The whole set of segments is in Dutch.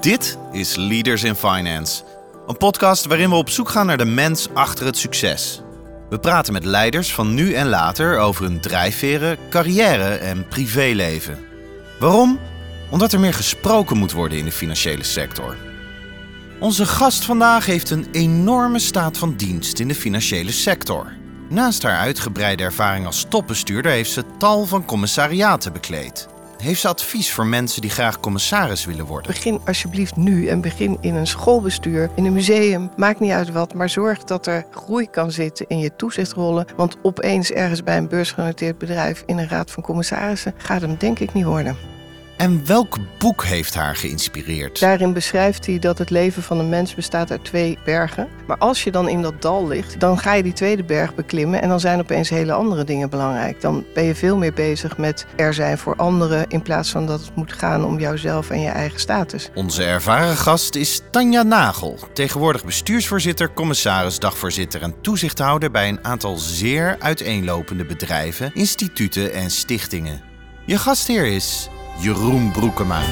Dit is Leaders in Finance, een podcast waarin we op zoek gaan naar de mens achter het succes. We praten met leiders van nu en later over hun drijfveren, carrière en privéleven. Waarom? Omdat er meer gesproken moet worden in de financiële sector. Onze gast vandaag heeft een enorme staat van dienst in de financiële sector. Naast haar uitgebreide ervaring als topbestuurder heeft ze tal van commissariaten bekleed. Heeft ze advies voor mensen die graag commissaris willen worden? Begin alsjeblieft nu en begin in een schoolbestuur, in een museum. Maakt niet uit wat, maar zorg dat er groei kan zitten in je toezichtrollen. Want opeens ergens bij een beursgenoteerd bedrijf in een raad van commissarissen gaat hem denk ik niet worden. En welk boek heeft haar geïnspireerd? Daarin beschrijft hij dat het leven van een mens bestaat uit twee bergen. Maar als je dan in dat dal ligt, dan ga je die tweede berg beklimmen en dan zijn opeens hele andere dingen belangrijk. Dan ben je veel meer bezig met er zijn voor anderen in plaats van dat het moet gaan om jouzelf en je eigen status. Onze ervaren gast is Tanja Nagel, tegenwoordig bestuursvoorzitter, commissaris, dagvoorzitter en toezichthouder bij een aantal zeer uiteenlopende bedrijven, instituten en stichtingen. Je gastheer is Jeroen Broekema.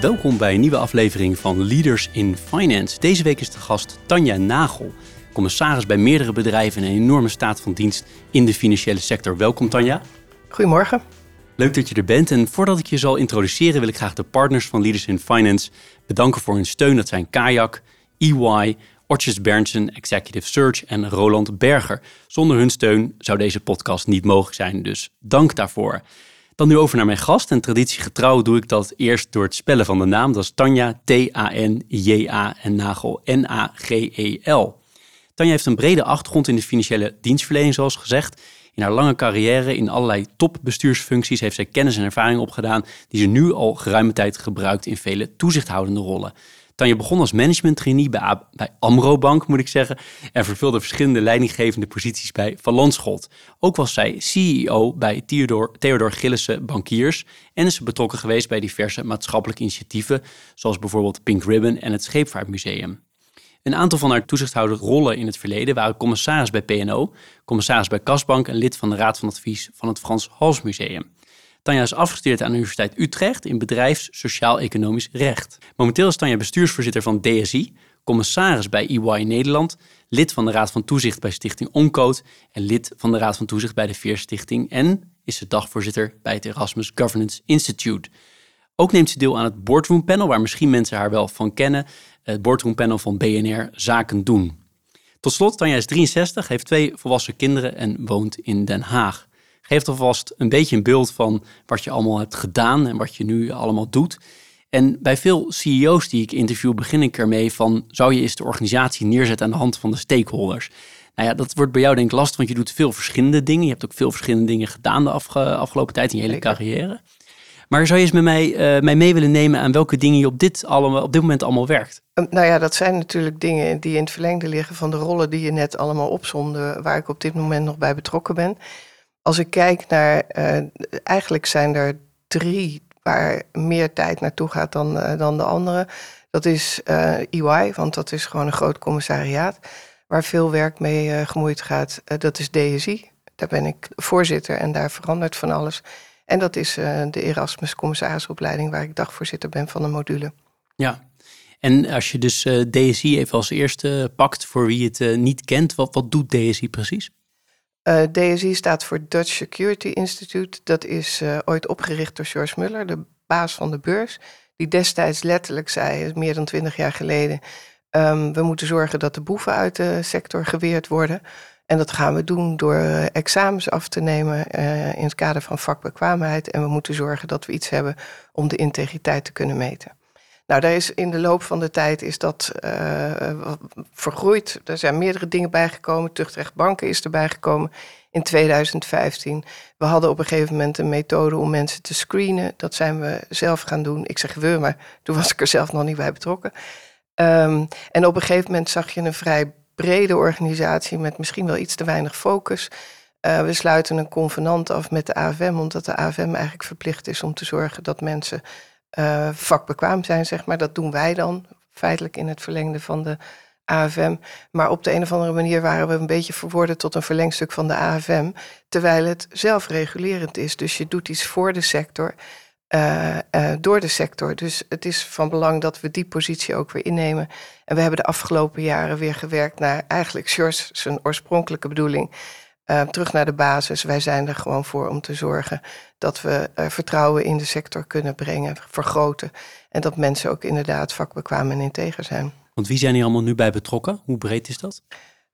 Welkom bij een nieuwe aflevering van Leaders in Finance. Deze week is de gast Tanja Nagel, commissaris bij meerdere bedrijven en een enorme staat van dienst in de financiële sector. Welkom Tanja. Goedemorgen. Leuk dat je er bent. En voordat ik je zal introduceren, wil ik graag de partners van Leaders in Finance bedanken voor hun steun. Dat zijn Kayak, EY, Ortjes Berndsen, Executive Search en Roland Berger. Zonder hun steun zou deze podcast niet mogelijk zijn, dus dank daarvoor. Dan nu over naar mijn gast. En traditiegetrouw doe ik dat eerst door het spellen van de naam. Dat is Tanja, T-A-N-J-A en Nagel, N-A-G-E-L. Tanja heeft een brede achtergrond in de financiële dienstverlening, zoals gezegd. In haar lange carrière in allerlei topbestuursfuncties heeft zij kennis en ervaring opgedaan die ze nu al geruime tijd gebruikt in vele toezichthoudende rollen. Tanja begon als management trainee bij, bij Amro Bank, moet ik zeggen, en vervulde verschillende leidinggevende posities bij Van Landschot. Ook was zij CEO bij Theodor, Theodor Gillissen Bankiers en is betrokken geweest bij diverse maatschappelijke initiatieven, zoals bijvoorbeeld Pink Ribbon en het Scheepvaartmuseum. Een aantal van haar toezichthoudende rollen in het verleden waren commissaris bij PNO, commissaris bij Kasbank en lid van de Raad van Advies van het Frans Hals Museum. Tanja is afgestudeerd aan de Universiteit Utrecht in bedrijfs, sociaal-economisch recht. Momenteel is Tanja bestuursvoorzitter van DSI, commissaris bij EY Nederland, lid van de Raad van Toezicht bij Stichting Oncode en lid van de Raad van Toezicht bij de Veerstichting en is ze dagvoorzitter bij het Erasmus Governance Institute. Ook neemt ze deel aan het Boardroom Panel, waar misschien mensen haar wel van kennen, het Boardroom Panel van BNR Zaken Doen. Tot slot, Tanja is 63, heeft twee volwassen kinderen en woont in Den Haag geeft alvast een beetje een beeld van wat je allemaal hebt gedaan en wat je nu allemaal doet. En bij veel CEO's die ik interview begin ik ermee van zou je eens de organisatie neerzetten aan de hand van de stakeholders. Nou ja, dat wordt bij jou denk ik lastig, want je doet veel verschillende dingen. Je hebt ook veel verschillende dingen gedaan de afgelopen tijd in je hele carrière. Maar zou je eens met mij, uh, mij mee willen nemen aan welke dingen je op dit, allemaal, op dit moment allemaal werkt? Ehm, nou ja, dat zijn natuurlijk dingen die in het verlengde liggen van de rollen die je net allemaal opzomde, waar ik op dit moment nog bij betrokken ben. Als ik kijk naar, uh, eigenlijk zijn er drie waar meer tijd naartoe gaat dan, uh, dan de andere. Dat is uh, eh, EY, want dat is gewoon een groot commissariaat waar veel werk mee gemoeid gaat. dat is DSI, daar ben ik voorzitter en daar verandert van alles. En dat is de Erasmus commissarisopleiding waar ik dagvoorzitter ben van de module. Ja, en als je dus DSI even als eerste pakt voor wie het niet kent, wat, wat doet DSI precies? Eh, DSI staat voor Dutch Security Institute. Dat is uh, ooit opgericht door George Muller, de baas van de beurs. Die destijds letterlijk zei, meer dan twintig jaar geleden... Um, we moeten zorgen dat de boeven uit de sector geweerd worden. En dat gaan we doen door examens af te nemen in het kader van vakbekwaamheid. En we moeten zorgen dat we iets hebben om de integriteit te kunnen meten. Nou, daar is in de loop van de tijd is dat uh, vergroeid. Er zijn meerdere dingen bijgekomen. Tuchtrecht Banken is erbij gekomen in 2015. We hadden op een gegeven moment een methode om mensen te screenen. Dat zijn we zelf gaan doen. Ik zeg we, maar toen was ik er zelf nog niet bij betrokken. Um, en op een gegeven moment zag je een vrij brede organisatie met misschien wel iets te weinig focus. Uh, we sluiten een convenant af met de AFM, omdat de AFM eigenlijk verplicht is om te zorgen dat mensen uh, vakbekwaam zijn, zeg maar. Dat doen wij dan, feitelijk in het verlengde van de AFM. Maar op de een of andere manier waren we een beetje verworden tot een verlengstuk van de AFM, terwijl het zelfregulerend is. Dus je doet iets voor de sector. uh, uh, door de sector. Dus het is van belang dat we die positie ook weer innemen. En we hebben de afgelopen jaren weer gewerkt naar eigenlijk Sjors zijn oorspronkelijke bedoeling. Uh, terug naar de basis. Wij zijn er gewoon voor om te zorgen dat we vertrouwen in de sector kunnen brengen, vergroten. En dat mensen ook inderdaad vakbekwaam en integer zijn. Want wie zijn hier allemaal nu bij betrokken? Hoe breed is dat?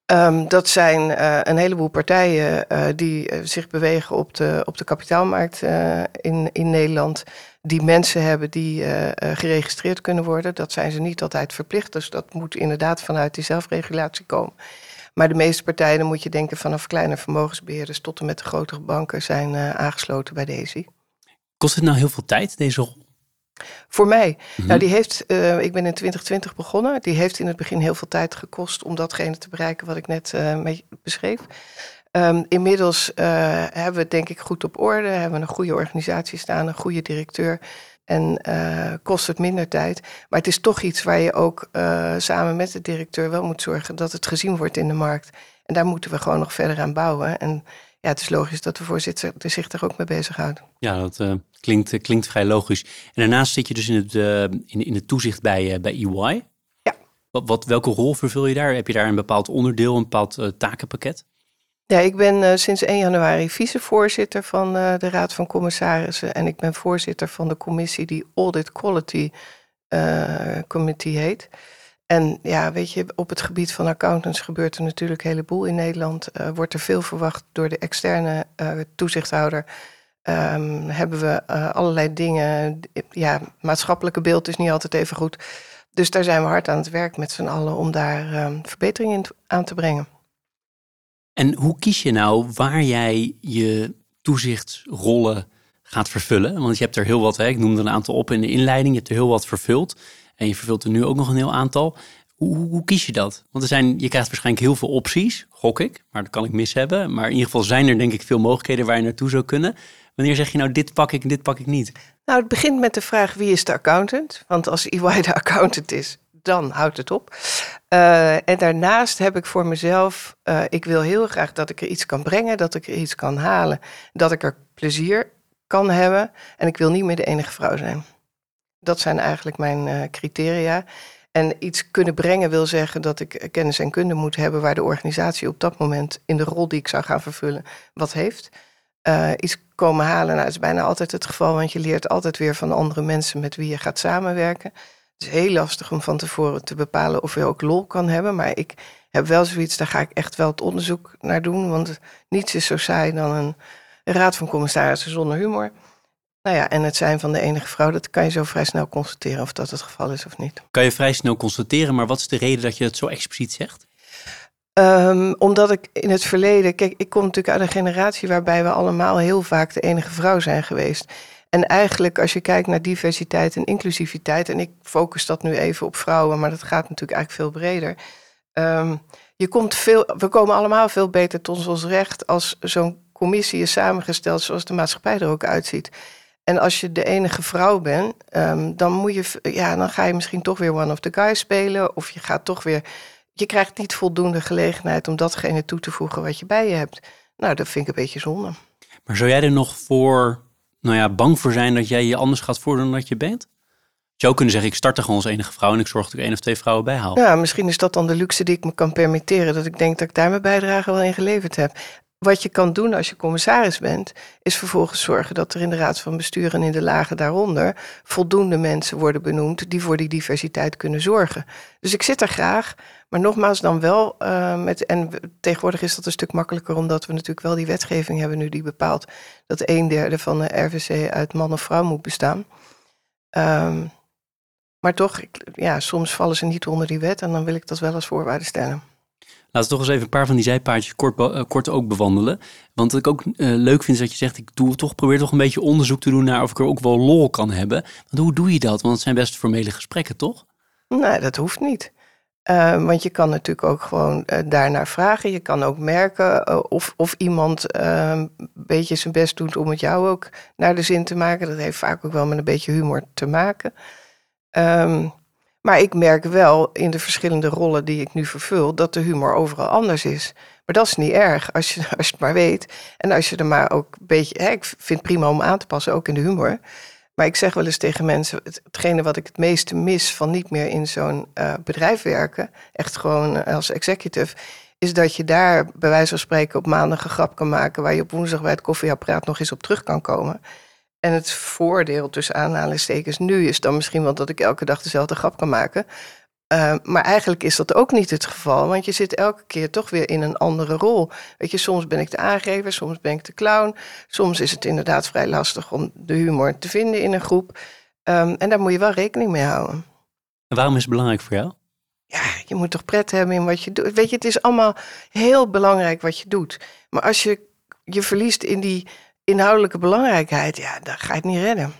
Um, dat zijn uh, een heleboel partijen uh, die zich bewegen op de, op de kapitaalmarkt in, in Nederland. Die mensen hebben die geregistreerd kunnen worden. Dat zijn ze niet altijd verplicht. Dus dat moet inderdaad vanuit die zelfregulatie komen. Maar de meeste partijen, dan moet je denken vanaf kleine vermogensbeheerders tot en met de grotere banken, zijn aangesloten bij deze. Kost het nou heel veel tijd, deze rol? Voor mij. Mhm. Nou, die heeft, uh, ik ben in 2020 begonnen. Die heeft in het begin heel veel tijd gekost om datgene te bereiken wat ik net uh, beschreef. Um, inmiddels uh, hebben we het denk ik goed op orde. Hebben we een goede organisatie staan, een goede directeur. En kost het minder tijd. Maar het is toch iets waar je ook samen met de directeur wel moet zorgen dat het gezien wordt in de markt. En daar moeten we gewoon nog verder aan bouwen. En ja, het is logisch dat de voorzitter zich er ook mee bezighoudt. Ja, dat uh, klinkt, klinkt vrij logisch. En daarnaast zit je dus in het, in, in het toezicht bij, bij EY. Ja. Wat, wat, welke rol vervul je daar? Heb je daar een bepaald onderdeel, een bepaald takenpakket? Ja, ik ben sinds 1 januari vicevoorzitter van de Raad van Commissarissen. En ik ben voorzitter van de commissie die Audit Quality Committee heet. En ja, weet je, op het gebied van accountants gebeurt er natuurlijk een heleboel in Nederland. Wordt er veel verwacht door de externe toezichthouder. Um, hebben we allerlei dingen. Ja, maatschappelijke beeld is niet altijd even goed. Dus daar zijn we hard aan het werk met z'n allen om daar um, verbetering in aan te brengen. En hoe kies je nou waar jij je toezichtsrollen gaat vervullen? Want je hebt er heel wat, hè? ik noemde een aantal op in de inleiding, je hebt er heel wat vervuld. En je vervult er nu ook nog een heel aantal. Hoe, hoe, kies je dat? Want er zijn, je krijgt waarschijnlijk heel veel opties, gok ik, maar dat kan ik mis hebben. Maar in ieder geval zijn er denk ik veel mogelijkheden waar je naartoe zou kunnen. Wanneer zeg je nou dit pak ik en dit pak ik niet? Nou, het begint met de vraag wie is de accountant? Want als EY de accountant is, dan houdt het op. Uh, en daarnaast heb ik voor mezelf, uh, ik wil heel graag dat ik er iets kan brengen, dat ik er iets kan halen, dat ik er plezier kan hebben. En ik wil niet meer de enige vrouw zijn. Dat zijn eigenlijk mijn uh, criteria. En iets kunnen brengen wil zeggen dat ik kennis en kunde moet hebben waar de organisatie op dat moment in de rol die ik zou gaan vervullen wat heeft. Iets komen halen, nou, dat is bijna altijd het geval, want je leert altijd weer van andere mensen met wie je gaat samenwerken. Het is heel lastig om van tevoren te bepalen of je ook lol kan hebben, maar ik heb wel zoiets, daar ga ik echt wel het onderzoek naar doen, want niets is zo saai dan een raad van commissarissen zonder humor. Nou ja, en het zijn van de enige vrouw, dat kan je zo vrij snel constateren of dat het geval is of niet. Kan je vrij snel constateren, maar wat is de reden dat je het zo expliciet zegt? Um, omdat ik in het verleden, kijk, ik kom natuurlijk uit een generatie waarbij we allemaal heel vaak de enige vrouw zijn geweest. En eigenlijk, als je kijkt naar diversiteit en inclusiviteit, en ik focus dat nu even op vrouwen, maar dat gaat natuurlijk eigenlijk veel breder. Um, je komt veel, we komen allemaal veel beter tot ons recht als zo'n commissie is samengesteld zoals de maatschappij er ook uitziet. En als je de enige vrouw bent, um, dan, moet je, ja, dan ga je misschien toch weer one of the guys spelen. Of je gaat toch weer. Je krijgt niet voldoende gelegenheid om datgene toe te voegen wat je bij je hebt. Nou, dat vind ik een beetje zonde. Maar zou jij er nog voor, nou ja, bang voor zijn dat jij je anders gaat voordoen dan dat je bent? Je zou kunnen zeggen, ik start er gewoon als enige vrouw en ik zorg dat ik één of twee vrouwen bijhaal. Ja, misschien is dat dan de luxe die ik me kan permitteren. Dat ik denk dat ik daar mijn bijdrage wel in geleverd heb. Wat je kan doen als je commissaris bent, is vervolgens zorgen dat er in de raad van bestuur en in de lagen daaronder voldoende mensen worden benoemd die voor die diversiteit kunnen zorgen. Dus ik zit er graag, maar nogmaals dan wel uh, met. En tegenwoordig is dat een stuk makkelijker, omdat we natuurlijk wel die wetgeving hebben nu die bepaalt dat een derde van de RVC uit man of vrouw moet bestaan. Um, maar toch, ik, ja, soms vallen ze niet onder die wet en dan wil ik dat wel als voorwaarde stellen. Laten we toch eens even een paar van die zijpaadjes kort, uh, kort ook bewandelen. Want wat ik ook uh, leuk vind is dat je zegt, ik doe toch, probeer toch een beetje onderzoek te doen naar of ik er ook wel lol kan hebben. Want hoe doe je dat? Want het zijn best formele gesprekken, toch? Nee, dat hoeft niet. Uh, want je kan natuurlijk ook gewoon uh, daarnaar vragen. Je kan ook merken of, of iemand een beetje zijn best doet om het jou ook naar de zin te maken. Dat heeft vaak ook wel met een beetje humor te maken. Um, maar ik merk wel in de verschillende rollen die ik nu vervul dat de humor overal anders is. Maar dat is niet erg als je, als je het maar weet. En als je er maar ook een beetje. Hè, ik vind het prima om aan te passen, ook in de humor. Maar ik zeg wel eens tegen mensen, hetgene wat ik het meeste mis van niet meer in zo'n uh, bedrijf werken, echt gewoon als executive, is dat je daar bij wijze van spreken op maandag een grap kan maken waar je op woensdag bij het koffieapparaat nog eens op terug kan komen. En het voordeel tussen aanhalingstekens nu is dan misschien wel dat ik elke dag dezelfde grap kan maken. Uh, maar eigenlijk is dat ook niet het geval, want je zit elke keer toch weer in een andere rol. Weet je, soms ben ik de aangever, soms ben ik de clown. Soms is het inderdaad vrij lastig om de humor te vinden in een groep. Um, en daar moet je wel rekening mee houden. En waarom is het belangrijk voor jou? Ja, je moet toch pret hebben in wat je doet. Weet je, het is allemaal heel belangrijk wat je doet. Maar als je je verliest in die inhoudelijke belangrijkheid, ja, dan ga je het niet redden.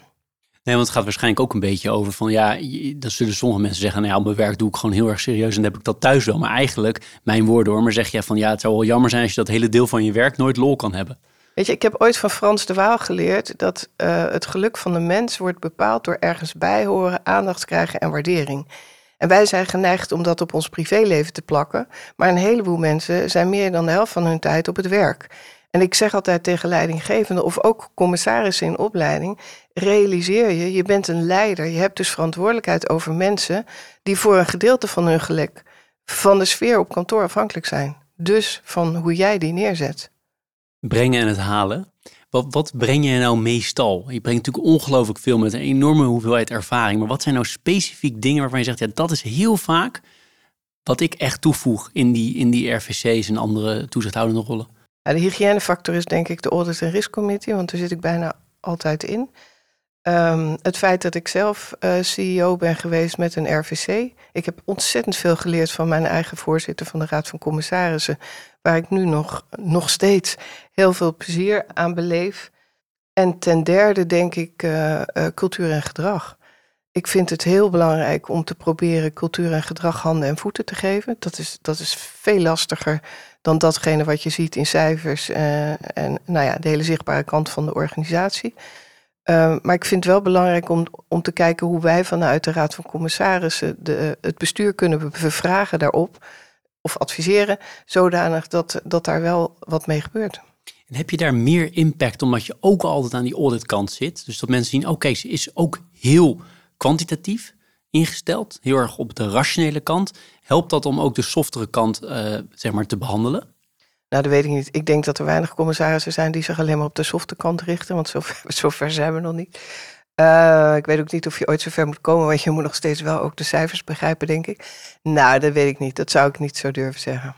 Nee, want het gaat waarschijnlijk ook een beetje over van ja, dan zullen sommige mensen zeggen, nou ja, op mijn werk doe ik gewoon heel erg serieus en dan heb ik dat thuis wel. Maar eigenlijk, mijn woorden hoor, maar zeg je van ja, het zou wel jammer zijn als je dat hele deel van je werk nooit lol kan hebben. Weet je, ik heb ooit van Frans de Waal geleerd dat uh, het geluk van de mens wordt bepaald door ergens bij horen, aandacht krijgen en waardering. En wij zijn geneigd om dat op ons privéleven te plakken, maar een heleboel mensen zijn meer dan de helft van hun tijd op het werk. En ik zeg altijd tegen leidinggevenden of ook commissarissen in opleiding: realiseer je, je bent een leider. Je hebt dus verantwoordelijkheid over mensen die voor een gedeelte van hun geluk van de sfeer op kantoor afhankelijk zijn. Dus van hoe jij die neerzet. Brengen en het halen. Wat, wat breng je nou meestal? Je brengt natuurlijk ongelooflijk veel met een enorme hoeveelheid ervaring. Maar wat zijn nou specifiek dingen waarvan je zegt, ja, dat is heel vaak wat ik echt toevoeg in die, in die RVC's en andere toezichthoudende rollen? De hygiënefactor is denk ik de Audit en Risk Committee, want daar zit ik bijna altijd in. Um, het feit dat ik zelf uh, CEO ben geweest met een RVC. Ik heb ontzettend veel geleerd van mijn eigen voorzitter van de Raad van Commissarissen, waar ik nu nog, nog steeds heel veel plezier aan beleef. En ten derde denk ik uh, uh, cultuur en gedrag. Ik vind het heel belangrijk om te proberen cultuur en gedrag handen en voeten te geven. Dat is, dat is veel lastiger dan datgene wat je ziet in cijfers uh, en nou ja, de hele zichtbare kant van de organisatie. Uh, maar ik vind het wel belangrijk om, om te kijken hoe wij vanuit de Raad van Commissarissen de, het bestuur kunnen bevragen daarop of adviseren, zodanig dat, dat daar wel wat mee gebeurt. En heb je daar meer impact omdat je ook altijd aan die auditkant zit? Dus dat mensen zien, oké, ze is ook heel kwantitatief ingesteld, heel erg op de rationele kant. Helpt dat om ook de softere kant uh, zeg maar, te behandelen? Nou, dat weet ik niet. Ik denk dat er weinig commissarissen zijn die zich alleen maar op de softe kant richten, want zover, zover zijn we nog niet. Uh, ik weet ook niet of je ooit zover moet komen, want je moet nog steeds wel ook de cijfers begrijpen, denk ik. Nou, dat weet ik niet. Dat zou ik niet zo durven zeggen.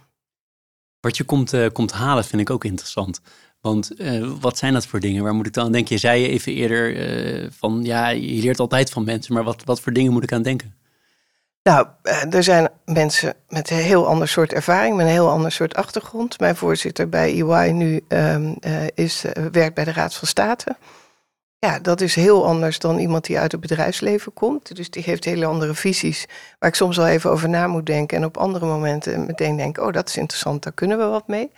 Wat je komt, uh, komt halen vind ik ook interessant. Want uh, wat zijn dat voor dingen? Waar moet ik dan aan denken? Je zei je even eerder uh, van ja, je leert altijd van mensen, maar wat, wat voor dingen moet ik aan denken? Nou, er zijn mensen met een heel ander soort ervaring, met een heel ander soort achtergrond. Mijn voorzitter bij EY nu uh, is, werkt bij de Raad van State. Ja, dat is heel anders dan iemand die uit het bedrijfsleven komt. Dus die heeft hele andere visies, waar ik soms wel even over na moet denken. En op andere momenten meteen denk, oh, dat is interessant, daar kunnen we wat mee.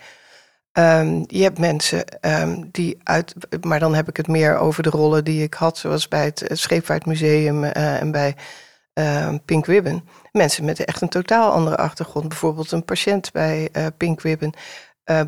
Um, je hebt mensen um, die uit, maar dan heb ik het meer over de rollen die ik had, zoals bij het Scheepvaartmuseum uh, en bij uh, Pink Ribbon. Mensen met echt een totaal andere achtergrond. Bijvoorbeeld een patiënt bij uh, Pink Ribbon.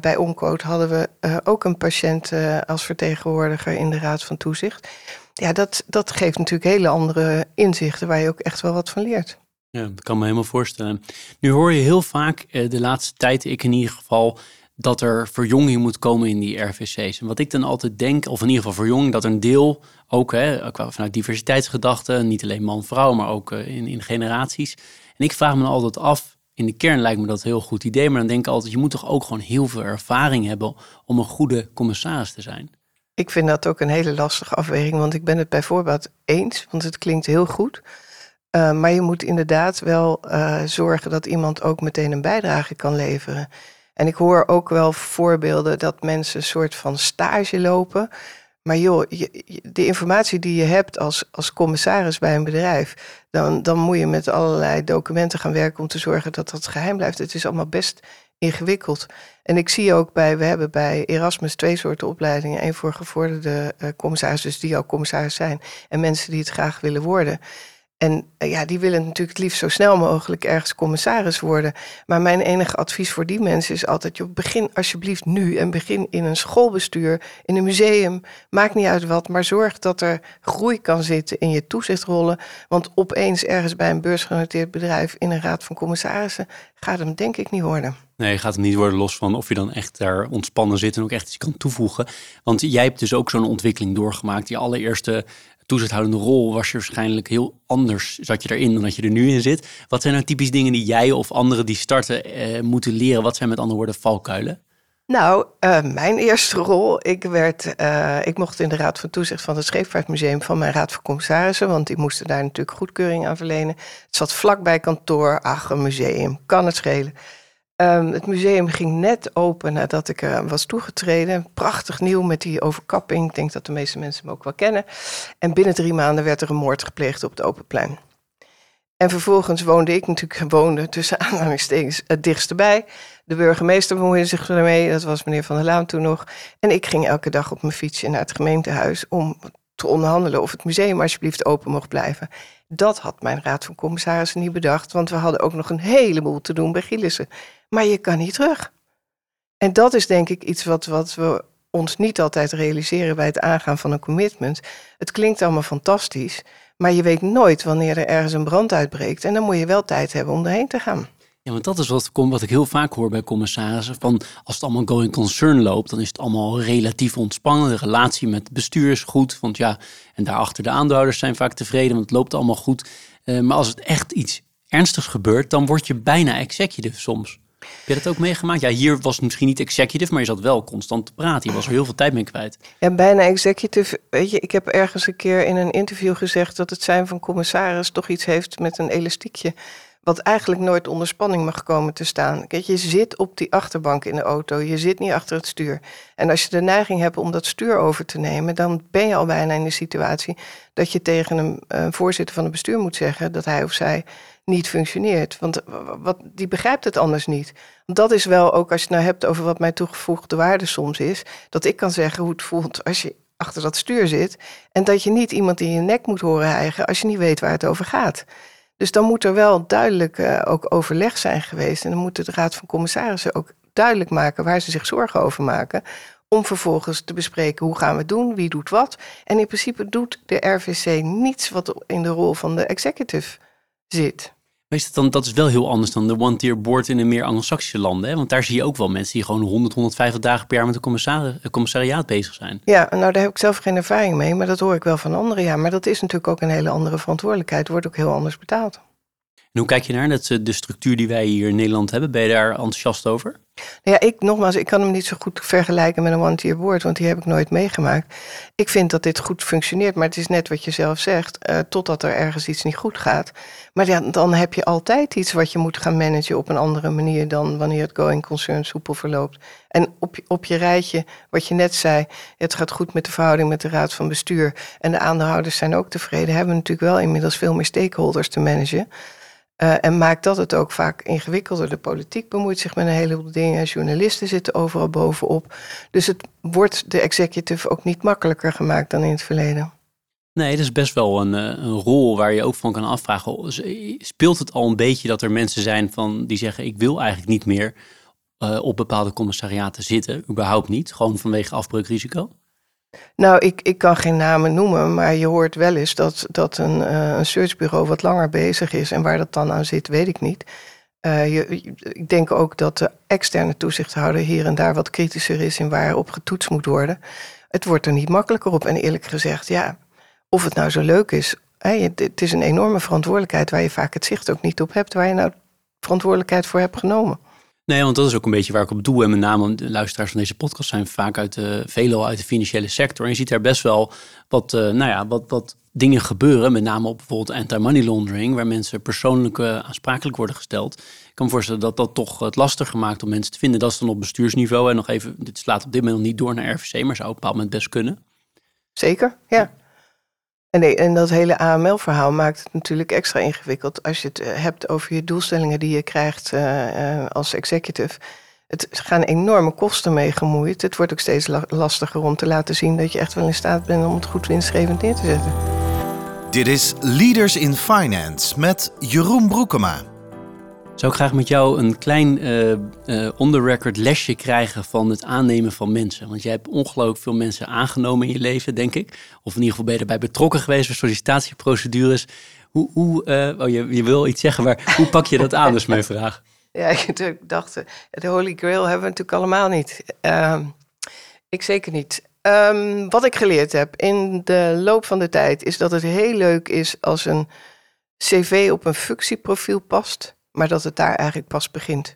Bij Oncode hadden we ook een patiënt als vertegenwoordiger in de Raad van Toezicht. Ja, dat, dat geeft natuurlijk hele andere inzichten waar je ook echt wel wat van leert. Ja, dat kan me helemaal voorstellen. Nu hoor je heel vaak de laatste tijd, ik in ieder geval, dat er verjonging moet komen in die RVC's. En wat ik dan altijd denk, of in ieder geval verjonging, dat een deel ook hè, vanuit diversiteitsgedachten, niet alleen man-vrouw, maar ook eh, in, in generaties. En ik vraag me altijd af, in de kern lijkt me dat een heel goed idee, maar dan denk ik altijd, je moet toch ook gewoon heel veel ervaring hebben om een goede commissaris te zijn. Ik vind dat ook een hele lastige afweging, want ik ben het bijvoorbeeld eens, want het klinkt heel goed. Uh, maar je moet inderdaad wel uh, zorgen dat iemand ook meteen een bijdrage kan leveren. En ik hoor ook wel voorbeelden dat mensen een soort van stage lopen. Maar joh, de informatie die je hebt als, als commissaris bij een bedrijf, dan, dan moet je met allerlei documenten gaan werken om te zorgen dat dat geheim blijft. Het is allemaal best ingewikkeld. En ik zie ook bij, we hebben bij Erasmus twee soorten opleidingen. Eén voor gevorderde uh, commissarissen, dus die al commissaris zijn, en mensen die het graag willen worden. En eh, ja, die willen natuurlijk het liefst zo snel mogelijk ergens commissaris worden. Maar mijn enige advies voor die mensen is altijd: joh, begin alsjeblieft nu en begin in een schoolbestuur, in een museum. Maakt niet uit wat, maar zorg dat er groei kan zitten in je toezichtrollen. Want opeens ergens bij een beursgenoteerd bedrijf in een raad van commissarissen gaat hem denk ik niet worden. Nee, gaat het niet worden los van of je dan echt daar ontspannen zit en ook echt iets kan toevoegen. Want jij hebt dus ook zo'n ontwikkeling doorgemaakt. Die allereerste toezichthoudende rol was je waarschijnlijk heel anders, zat je erin dan dat je er nu in zit. Wat zijn nou typisch dingen die jij of anderen die starten eh, moeten leren? Wat zijn met andere woorden valkuilen? Nou, uh, mijn eerste rol, ik, werd, uh, ik mocht in de Raad van Toezicht van het Scheepvaartmuseum van mijn Raad van Commissarissen, want die moesten daar natuurlijk goedkeuring aan verlenen. Het zat vlak bij kantoor, ach, een museum, kan het schelen. Um, het museum ging net open nadat ik uh, was toegetreden. Prachtig nieuw met die overkapping. Ik denk dat de meeste mensen hem ook wel kennen. En binnen drie maanden werd er een moord gepleegd op het open plein. En vervolgens woonde ik natuurlijk, woonde tussen aanhalingstekens het dichtst bij. De burgemeester bemoeide zich ermee, dat was meneer Van der Laan toen nog. En ik ging elke dag op mijn fietsje naar het gemeentehuis om te onderhandelen of het museum alsjeblieft open mocht blijven. Dat had mijn raad van commissarissen niet bedacht, want we hadden ook nog een heleboel te doen bij Gielissen. Maar je kan niet terug. En dat is denk ik iets wat, wat we ons niet altijd realiseren bij het aangaan van een commitment. Het klinkt allemaal fantastisch, maar je weet nooit wanneer er ergens een brand uitbreekt. En dan moet je wel tijd hebben om erheen te gaan. Ja, want dat is wat, wat ik heel vaak hoor bij commissarissen. Van als het allemaal going concern loopt, dan is het allemaal relatief ontspannen. De relatie met bestuur is goed. Want ja, en daarachter de aandeelhouders zijn vaak tevreden, want het loopt allemaal goed. Uh, maar als het echt iets ernstigs gebeurt, dan word je bijna executive soms. Heb je dat ook meegemaakt? Ja, hier was misschien niet executive, maar je zat wel constant te praten. Je was er heel veel tijd mee kwijt. Ja, bijna executive. Weet je, ik heb ergens een keer in een interview gezegd dat het zijn van commissaris toch iets heeft met een elastiekje wat eigenlijk nooit onder spanning mag komen te staan. Kijk, je zit op die achterbank in de auto, je zit niet achter het stuur. En als je de neiging hebt om dat stuur over te nemen, dan ben je al bijna in de situatie dat je tegen een, voorzitter van het bestuur moet zeggen dat hij of zij niet functioneert. Want wat, die begrijpt het anders niet. Dat is wel ook als je het nou hebt over wat mijn toegevoegde waarde soms is, dat ik kan zeggen hoe het voelt als je achter dat stuur zit en dat je niet iemand in je nek moet horen hijgen als je niet weet waar het over gaat. Dus dan moet er wel duidelijk uh, ook overleg zijn geweest. En dan moet de Raad van Commissarissen ook duidelijk maken waar ze zich zorgen over maken. Om vervolgens te bespreken hoe gaan we het doen, wie doet wat. En in principe doet de RVC niets wat in de rol van de executive zit. Is het dan, dat is wel heel anders dan de one-tier board in de meer Anglo-Saxische landen. Hè? Want daar zie je ook wel mensen die gewoon 100, 150 dagen per jaar met een commissariaat bezig zijn. Ja, nou daar heb ik zelf geen ervaring mee, maar dat hoor ik wel van anderen. Ja, maar dat is natuurlijk ook een hele andere verantwoordelijkheid. Wordt ook heel anders betaald. En hoe kijk je naar dat, de structuur die wij hier in Nederland hebben? Ben je daar enthousiast over? Nou ja, ik nogmaals, ik kan hem niet zo goed vergelijken met een one-tier board, want die heb ik nooit meegemaakt. Ik vind dat dit goed functioneert, maar het is net wat je zelf zegt, uh, totdat er ergens iets niet goed gaat. Maar ja, dan heb je altijd iets wat je moet gaan managen op een andere manier dan wanneer het going concern soepel verloopt. En op, op je rijtje, wat je net zei, het gaat goed met de verhouding met de raad van bestuur en de aandeelhouders zijn ook tevreden, hebben we natuurlijk wel inmiddels veel meer stakeholders te managen. Uh, en maakt dat het ook vaak ingewikkelder. De politiek bemoeit zich met een heleboel dingen. Journalisten zitten overal bovenop. Dus het wordt de executive ook niet makkelijker gemaakt dan in het verleden. Nee, dat is best wel een, eh, een rol waar je ook van kan afvragen. Speelt het al een beetje dat er mensen zijn van, die zeggen: Ik wil eigenlijk niet meer uh, op bepaalde commissariaten zitten? Überhaupt niet, gewoon vanwege afbreukrisico? Nou, ik, ik kan geen namen noemen, maar je hoort wel eens dat, dat een, uh, een searchbureau wat langer bezig is. En waar dat dan aan zit, weet ik niet. Uh, je, ik denk ook dat de externe toezichthouder hier en daar wat kritischer is in waar op getoetst moet worden. Het wordt er niet makkelijker op. En eerlijk gezegd, ja, of het nou zo leuk is. Het is een enorme verantwoordelijkheid waar je vaak het zicht ook niet op hebt, waar je nou verantwoordelijkheid voor hebt genomen. Nee, want dat is ook een beetje waar ik op doe. En met name de luisteraars van deze podcast zijn vaak uit de, veelal uit de financiële sector. En je ziet daar best wel wat, uh, nou ja, wat, wat dingen gebeuren. Met name op bijvoorbeeld anti-money laundering, waar mensen persoonlijk uh, aansprakelijk worden gesteld. Ik kan me voorstellen dat dat toch het lastig gemaakt om mensen te vinden. Dat is dan op bestuursniveau. En nog even, dit slaat op dit moment niet door naar RVC, maar zou op een bepaald moment best kunnen. Zeker, ja. En, en dat hele AML-verhaal maakt het natuurlijk extra ingewikkeld als je het eh, hebt over je doelstellingen die je krijgt uh, als executive. Het gaan enorme kosten mee gemoeid. Het wordt ook steeds lastiger om te laten zien dat je echt wel in staat bent om het goed winstgevend neer te zetten. Dit is Leaders in Finance met Jeroen Broekema. Zou ik graag met jou een klein uh, uh, on-the-record lesje krijgen van het aannemen van mensen? Want jij hebt ongelooflijk veel mensen aangenomen in je leven, denk ik. Of in ieder geval ben je erbij betrokken geweest bij sollicitatieprocedures. Hoe, hoe uh, oh, je, wil iets zeggen, maar hoe pak je dat aan, is mijn vraag. Ja, ik dacht, de Holy Grail hebben we natuurlijk allemaal niet. Ehm, ik zeker niet. Um, wat ik geleerd heb in de loop van de tijd is dat het heel leuk is als een cv op een functieprofiel past, maar dat het daar eigenlijk pas begint.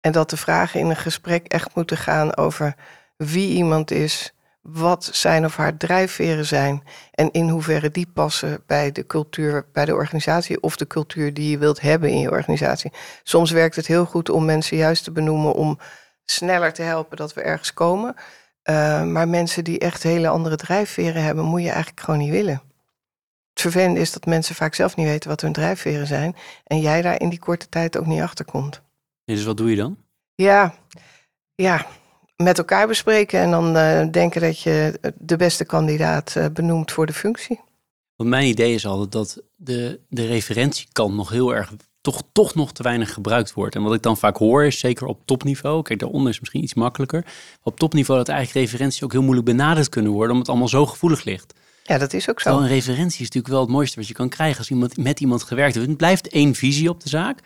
En dat de vragen in een gesprek echt moeten gaan over wie iemand is, wat zijn of haar drijfveren zijn en in hoeverre die passen bij de cultuur, bij de organisatie of de cultuur die je wilt hebben in je organisatie. Soms werkt het heel goed om mensen juist te benoemen om sneller te helpen dat we ergens komen. Uh, maar mensen die echt hele andere drijfveren hebben, moet je eigenlijk gewoon niet willen. Het vervelende is dat mensen vaak zelf niet weten wat hun drijfveren zijn. En jij daar in die korte tijd ook niet achter komt. dus wat doe je dan? Ja, ja met elkaar bespreken en dan uh, denken dat je de beste kandidaat uh, benoemt voor de functie. Want mijn idee is altijd dat de, de referentiekant nog heel erg toch, toch nog te weinig gebruikt wordt. En wat ik dan vaak hoor is, zeker op topniveau, kijk daaronder is misschien iets makkelijker, op topniveau dat eigenlijk referenties ook heel moeilijk benaderd kunnen worden, omdat het allemaal zo gevoelig ligt. Ja, dat is ook zo. Terwijl een referentie is natuurlijk wel het mooiste wat je kan krijgen als iemand met iemand gewerkt heeft. Het blijft één visie op de zaak,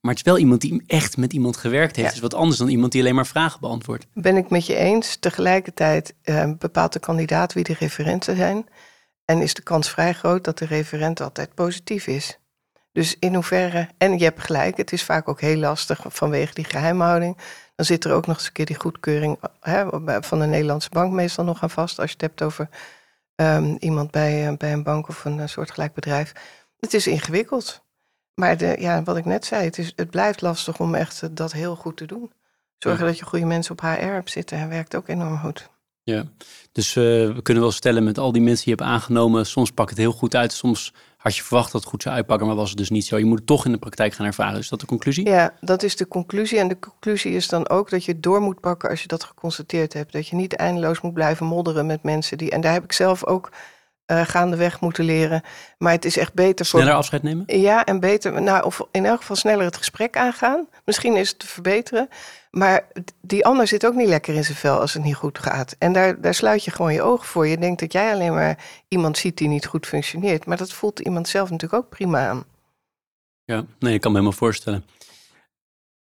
maar het is wel iemand die echt met iemand gewerkt heeft. Ja. is wat anders dan iemand die alleen maar vragen beantwoordt. Ben ik met je eens. Tegelijkertijd uh, bepaalt de kandidaat wie de referenten zijn. En is de kans vrij groot dat de referent altijd positief is. Dus in hoeverre, en je hebt gelijk, het is vaak ook heel lastig vanwege die geheimhouding. Dan zit er ook nog eens een keer die goedkeuring hè, van de Nederlandse bank meestal nog aan vast. Als je het hebt over um, iemand bij, uh, bij een bank of een uh, soortgelijk bedrijf. Het is ingewikkeld. Maar de, ja, wat ik net zei, het, is, het blijft lastig om echt uh, dat heel goed te doen. Zorgen ja. dat je goede mensen op HR hebt zitten, werkt ook enorm goed. Ja, dus we kunnen wel stellen met al die mensen die je hebt aangenomen, soms pakt het heel goed uit, soms had je verwacht dat het goed zou uitpakken, maar was het dus niet zo. Je moet het toch in de praktijk gaan ervaren. Is dat de conclusie? Ja, dat is de conclusie. En de conclusie is dan ook dat je het door moet pakken als je dat geconstateerd hebt. Dat je niet eindeloos moet blijven modderen met mensen die. En daar heb ik zelf ook uh, gaandeweg moeten leren. Maar het is echt beter voor. Sneller afscheid nemen? Ja, en beter. Nou, of in elk geval sneller het gesprek aangaan. Misschien is het te verbeteren. Maar die ander zit ook niet lekker in zijn vel als het niet goed gaat. En daar, daar sluit je gewoon je ogen voor. Je denkt dat jij alleen maar iemand ziet die niet goed functioneert. Maar dat voelt iemand zelf natuurlijk ook prima aan. Ja, nee, ik kan me helemaal voorstellen.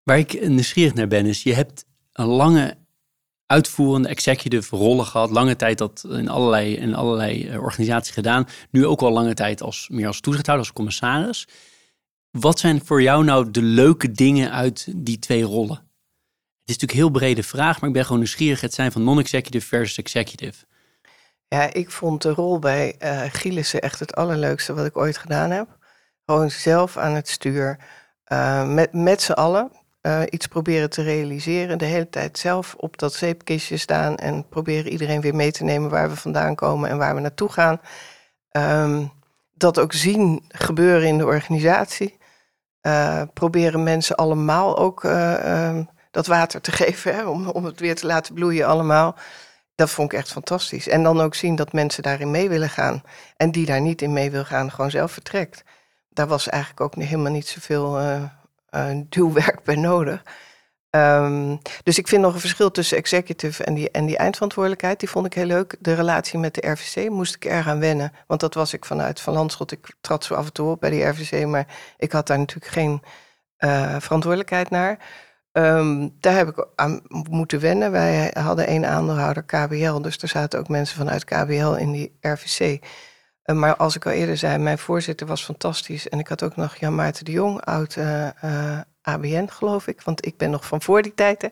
Waar ik nieuwsgierig naar ben, is je hebt een lange uitvoerende executive rollen gehad. Lange tijd dat in allerlei, in allerlei eh, organisaties gedaan. Nu ook al lange tijd als, meer als toezichthouder, als commissaris. Wat zijn voor jou nou de leuke dingen uit die twee rollen? Het is natuurlijk een heel brede vraag, maar ik ben gewoon nieuwsgierig. Het zijn van non-executive versus executive. Ja, ik vond de rol bij uh, Gielissen echt het allerleukste wat ik ooit gedaan heb. Gewoon zelf aan het stuur, uh, met, met z'n allen uh, iets proberen te realiseren. De hele tijd zelf op dat zeepkistje staan en proberen iedereen weer mee te nemen waar we vandaan komen en waar we naartoe gaan. Um, dat ook zien gebeuren in de organisatie. Uh, proberen mensen allemaal ook uh, um, dat water te geven, hè, om, om het weer te laten bloeien allemaal. Dat vond ik echt fantastisch. En dan ook zien dat mensen daarin mee willen gaan. En die daar niet in mee wil gaan, gewoon zelf vertrekt. Daar was eigenlijk ook helemaal niet zoveel duwwerk bij nodig. Um, dus ik vind nog een verschil tussen executive en die, en die eindverantwoordelijkheid. Die vond ik heel leuk. De relatie met de RVC moest ik erg aan wennen. Want dat was ik vanuit Van Landschot. Ik trad zo af en toe op bij die RVC. Maar ik had daar natuurlijk geen uh, verantwoordelijkheid naar. Um, daar heb ik aan moeten wennen. Wij hadden één aandeelhouder KBL, dus er zaten ook mensen vanuit KBL in die RVC. Uh, maar als ik al eerder zei, mijn voorzitter was fantastisch. En ik had ook nog Jan Maarten de Jong, oud uh, uh, ABN geloof ik, want ik ben nog van voor die tijden.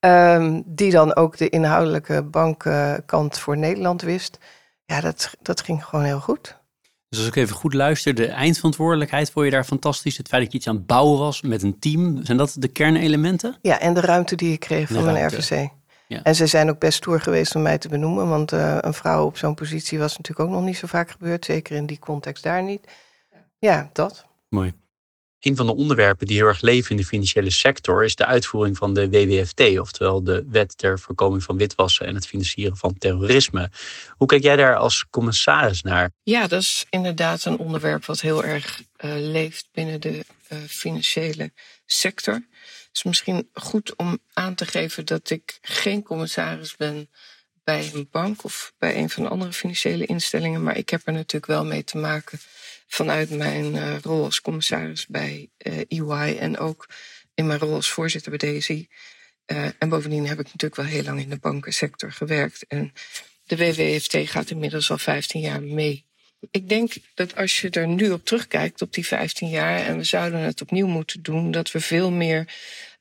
Um, die dan ook de inhoudelijke bankkant voor Nederland wist. Ja, dat, dat ging gewoon heel goed. Dus als ik even goed luister, de eindverantwoordelijkheid vond je daar fantastisch. Het feit dat je iets aan het bouwen was met een team, zijn dat de kernelementen? Ja, en de ruimte die ik kreeg van mijn RVC. Ja. En ze zijn ook best stoer geweest om mij te benoemen, want uh, een vrouw op zo'n positie was natuurlijk ook nog niet zo vaak gebeurd, zeker in die context daar niet. Ja, dat. Mooi. Een van de onderwerpen die heel erg leven in de financiële sector is de uitvoering van de WWFT, oftewel de Wet ter Voorkoming van Witwassen en het Financieren van Terrorisme. Hoe kijk jij daar als commissaris naar? Ja, dat is inderdaad een onderwerp wat heel erg uh, leeft binnen de uh, financiële sector. Is misschien goed om aan te geven dat ik geen commissaris ben bij een bank of bij een van de andere financiële instellingen, maar ik heb er natuurlijk wel mee te maken vanuit mijn uh, rol als commissaris bij uh, EY en ook in mijn rol als voorzitter bij DSI. Uh, en bovendien heb ik natuurlijk wel heel lang in de bankensector gewerkt. En de WWFT gaat inmiddels al 15 jaar mee. Ik denk dat als je er nu op terugkijkt, op die 15 jaar, en we zouden het opnieuw moeten doen, dat we veel meer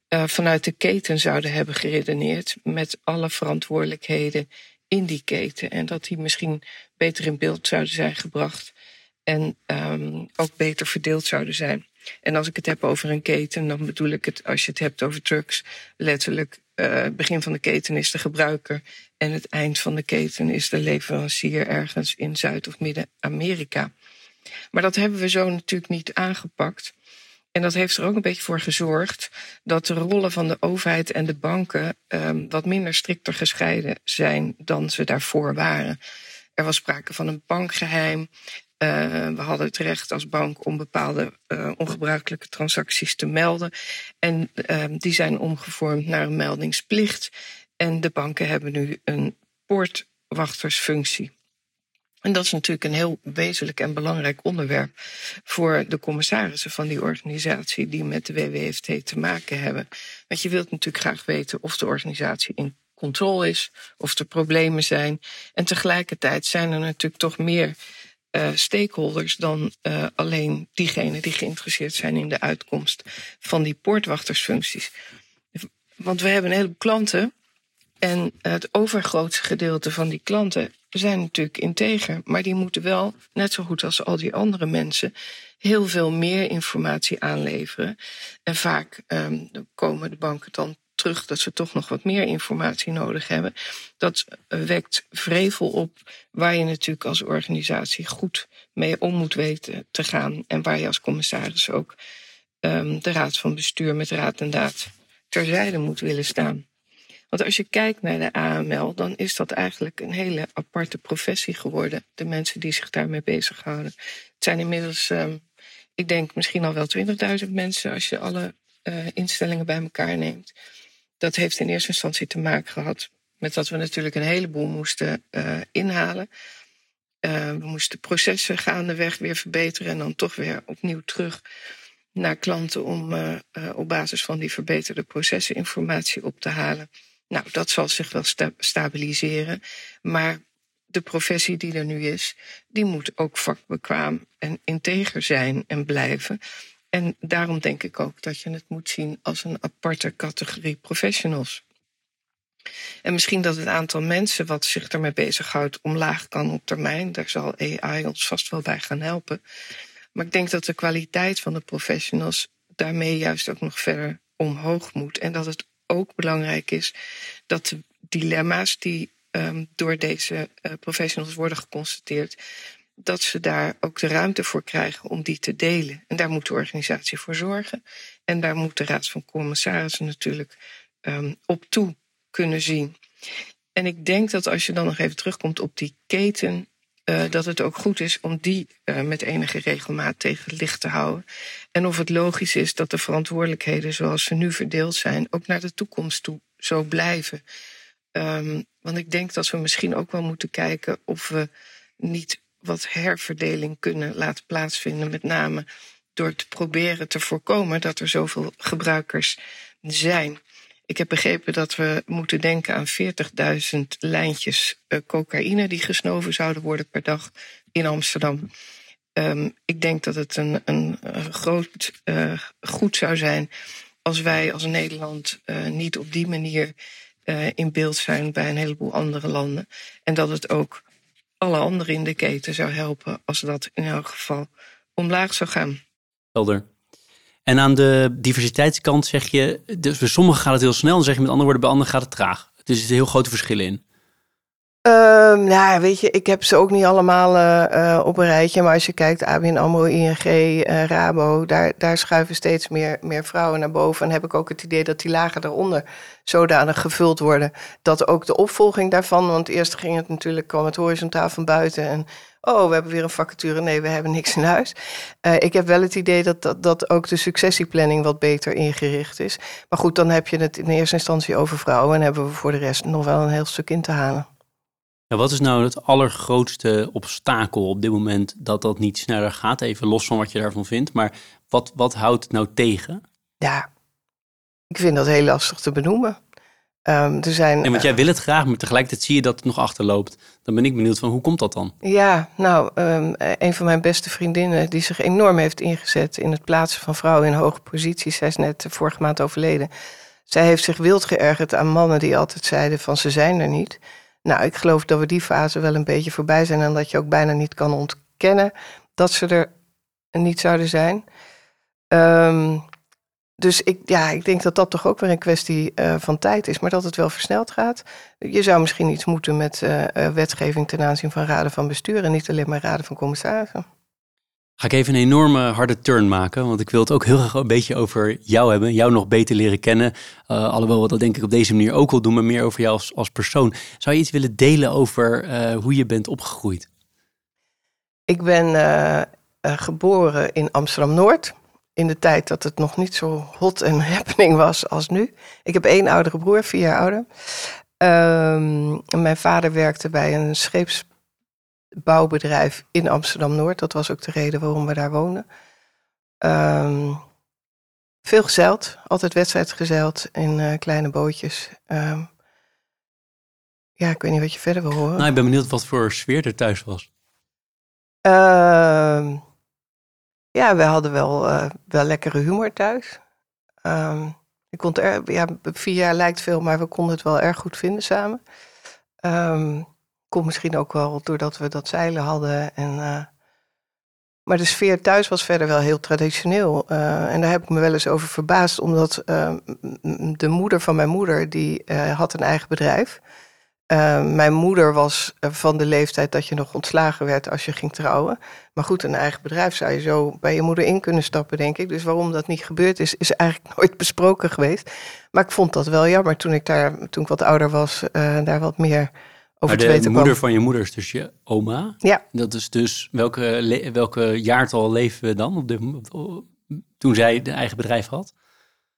uh, vanuit de keten zouden hebben geredeneerd met alle verantwoordelijkheden in die keten. En dat die misschien beter in beeld zouden zijn gebracht en um, ook beter verdeeld zouden zijn. En als ik het heb over een keten, dan bedoel ik het, als je het hebt over trucks, letterlijk uh, begin van de keten is de gebruiker en het eind van de keten is de leverancier ergens in Zuid- of Midden-Amerika. Maar dat hebben we zo natuurlijk niet aangepakt. En dat heeft er ook een beetje voor gezorgd dat de rollen van de overheid en de banken um, wat minder strikter gescheiden zijn dan ze daarvoor waren. Er was sprake van een bankgeheim. Uh, we hadden het recht als bank om bepaalde uh, ongebruikelijke transacties te melden. En uh, die zijn omgevormd naar een meldingsplicht. En de banken hebben nu een poortwachtersfunctie. En dat is natuurlijk een heel wezenlijk en belangrijk onderwerp voor de commissarissen van die organisatie die met de WWFT te maken hebben. Want je wilt natuurlijk graag weten of de organisatie in controle is, of er problemen zijn. En tegelijkertijd zijn er natuurlijk toch meer uh, stakeholders dan uh, alleen diegenen die geïnteresseerd zijn in de uitkomst van die poortwachtersfuncties. Want we hebben een heleboel klanten en het overgrootste gedeelte van die klanten zijn natuurlijk integer, maar die moeten wel, net zo goed als al die andere mensen, heel veel meer informatie aanleveren. En vaak um, komen de banken dan terug dat ze toch nog wat meer informatie nodig hebben. Dat wekt vrevel op waar je natuurlijk als organisatie goed mee om moet weten te gaan. En waar je als commissaris ook um, de raad van bestuur met raad en daad terzijde moet willen staan. Want als je kijkt naar de AML, dan is dat eigenlijk een hele aparte professie geworden. De mensen die zich daarmee bezighouden. Het zijn inmiddels, um, ik denk misschien al wel 20.000 mensen als je alle uh, instellingen bij elkaar neemt. Dat heeft in eerste instantie te maken gehad met dat we natuurlijk een heleboel moesten uh, inhalen. Uh, we moesten processen gaandeweg weer verbeteren en dan toch weer opnieuw terug naar klanten om uh, op basis van die verbeterde processen informatie op te halen. Nou, dat zal zich wel sta stabiliseren. Maar de professie die er nu is, die moet ook vakbekwaam en integer zijn en blijven. En daarom denk ik ook dat je het moet zien als een aparte categorie professionals. En misschien dat het aantal mensen wat zich ermee bezighoudt omlaag kan op termijn. Daar zal AI ons vast wel bij gaan helpen. Maar ik denk dat de kwaliteit van de professionals daarmee juist ook nog verder omhoog moet. En dat het ook belangrijk is dat de dilemma's die um, door deze uh, professionals worden geconstateerd, dat ze daar ook de ruimte voor krijgen om die te delen. En daar moet de organisatie voor zorgen. En daar moet de Raad van Commissarissen natuurlijk um, op toe kunnen zien. En ik denk dat als je dan nog even terugkomt op die keten, uh, dat het ook goed is om die uh, met enige regelmaat tegen licht te houden. En of het logisch is dat de verantwoordelijkheden zoals ze nu verdeeld zijn, ook naar de toekomst toe zo blijven. Um, want ik denk dat we misschien ook wel moeten kijken of we niet wat herverdeling kunnen laten plaatsvinden. Met name door te proberen te voorkomen dat er zoveel gebruikers zijn. Ik heb begrepen dat we moeten denken aan 40.000 lijntjes uh, cocaïne die gesnoven zouden worden per dag in Amsterdam. Um, ik denk dat het een, een, groot uh, goed zou zijn als wij als Nederland uh, niet op die manier in beeld zijn bij een heleboel andere landen. En dat het ook alle anderen in de keten zou helpen als dat in elk geval omlaag zou gaan. Helder. En aan de diversiteitskant zeg je, dus bij sommigen gaat het heel snel, dan zeg je met andere woorden, bij anderen gaat het traag. Dus er zitten heel grote verschillen in. Um, nou, weet je, ik heb ze ook niet allemaal uh, op een rijtje. Maar als je kijkt, ABN AMRO, ING, uh, Rabo... Daar, daar schuiven steeds meer, meer vrouwen naar boven. En heb ik ook het idee dat die lagen daaronder zodanig gevuld worden... dat ook de opvolging daarvan... want eerst ging het natuurlijk, kwam het horizontaal van buiten... en oh, we hebben weer een vacature. Nee, we hebben niks in huis. Ik heb wel het idee dat, dat, dat ook de successieplanning wat beter ingericht is. Maar goed, dan heb je het in eerste instantie over vrouwen... en hebben we voor de rest nog wel een heel stuk in te halen. Ja, wat is nou het allergrootste obstakel op dit moment dat dat niet sneller gaat? Even los van wat je daarvan vindt. Maar wat, wat houdt het nou tegen? Ja, ik vind dat heel lastig te benoemen. Um, er zijn, nee, want jij wil het graag, maar tegelijkertijd zie je dat het nog achterloopt. Dan ben ik benieuwd van hoe komt dat dan? Ja, nou, um, een van mijn beste vriendinnen die zich enorm heeft ingezet in het plaatsen van vrouwen in hoge posities. Zij is net vorige maand overleden. Zij heeft zich wild geërgerd aan mannen die altijd zeiden van ze zijn er niet. Nou, ik geloof dat we die fase wel een beetje voorbij zijn en dat je ook bijna niet kan ontkennen dat ze er niet zouden zijn. Um, dus ik, ja, ik denk dat dat toch ook weer een kwestie uh, van tijd is, maar dat het wel versneld gaat. Je zou misschien iets moeten met uh, wetgeving ten aanzien van raden van bestuur en niet alleen maar raden van commissarissen. Ga ik even een enorme harde turn maken, want ik wil het ook heel graag een beetje over jou hebben, jou nog beter leren kennen. Uh, alhoewel we dat denk ik op deze manier ook wel doen, maar meer over jou als, als persoon. Zou je iets willen delen over uh, hoe je bent opgegroeid? Ik ben uh, geboren in Amsterdam-Noord, in de tijd dat het nog niet zo hot en happening was als nu. Ik heb één oudere broer, vier jaar ouder. Um, mijn vader werkte bij een scheeps bouwbedrijf in Amsterdam-Noord. Dat was ook de reden waarom we daar woonden. Um, veel gezeild, altijd wedstrijd gezeild in uh, kleine bootjes. Um, ja, ik weet niet wat je verder wil horen. Nou, ik ben benieuwd wat voor sfeer er thuis was. Uh, ja, we hadden wel, uh, wel lekkere humor thuis. Um, ik kon er, ja, vier jaar lijkt veel, maar we konden het wel erg goed vinden samen. Um, Komt misschien ook wel doordat we dat zeilen hadden. En, uh, maar de sfeer thuis was verder wel heel traditioneel. Uh, en daar heb ik me wel eens over verbaasd, omdat uh, de moeder van mijn moeder, die had een eigen bedrijf. mijn moeder was van de leeftijd dat je nog ontslagen werd als je ging trouwen. Maar goed, een eigen bedrijf zou je zo bij je moeder in kunnen stappen, denk ik. Dus waarom dat niet gebeurd is, is eigenlijk nooit besproken geweest. Maar ik vond dat wel jammer toen ik daar, toen ik wat ouder was, daar wat meer over maar de moeder van je moeder is dus je oma. Ja. Dat is dus, welke, welke jaartal leven we dan op de, toen zij de eigen bedrijf had?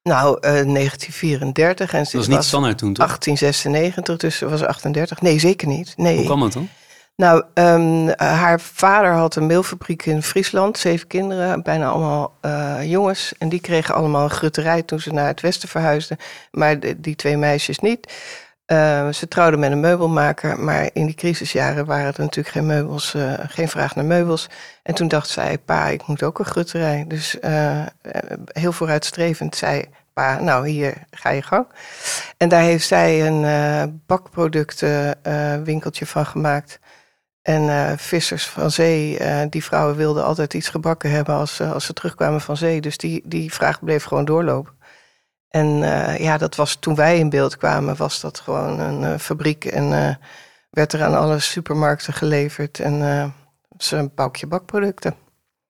Nou, uh, 1934 en ze dat was niet standaard toen, toch? 1896, dus ze was 38. Nee, zeker niet. Nee. Hoe kwam het dan? Nou, um, haar vader had een meelfabriek in Friesland, zeven kinderen, bijna allemaal uh, jongens. En die kregen allemaal een grutterij toen ze naar het westen verhuisden, maar de, die twee meisjes niet. Uh, ze trouwden met een meubelmaker, maar in die crisisjaren waren er natuurlijk geen meubels, uh, geen vraag naar meubels. En toen dacht zij, pa, ik moet ook een grutterij. Dus uh, heel vooruitstrevend zei pa, nou hier ga je gang. En daar heeft zij een bakproductenwinkeltje van gemaakt. En vissers van zee, die vrouwen wilden altijd iets gebakken hebben als, als ze terugkwamen van zee. Dus die, die vraag bleef gewoon doorlopen. En uh, ja, dat was toen wij in beeld kwamen, was dat gewoon een uh, fabriek. En uh, werd er aan alle supermarkten geleverd. En ze een pakje bakproducten.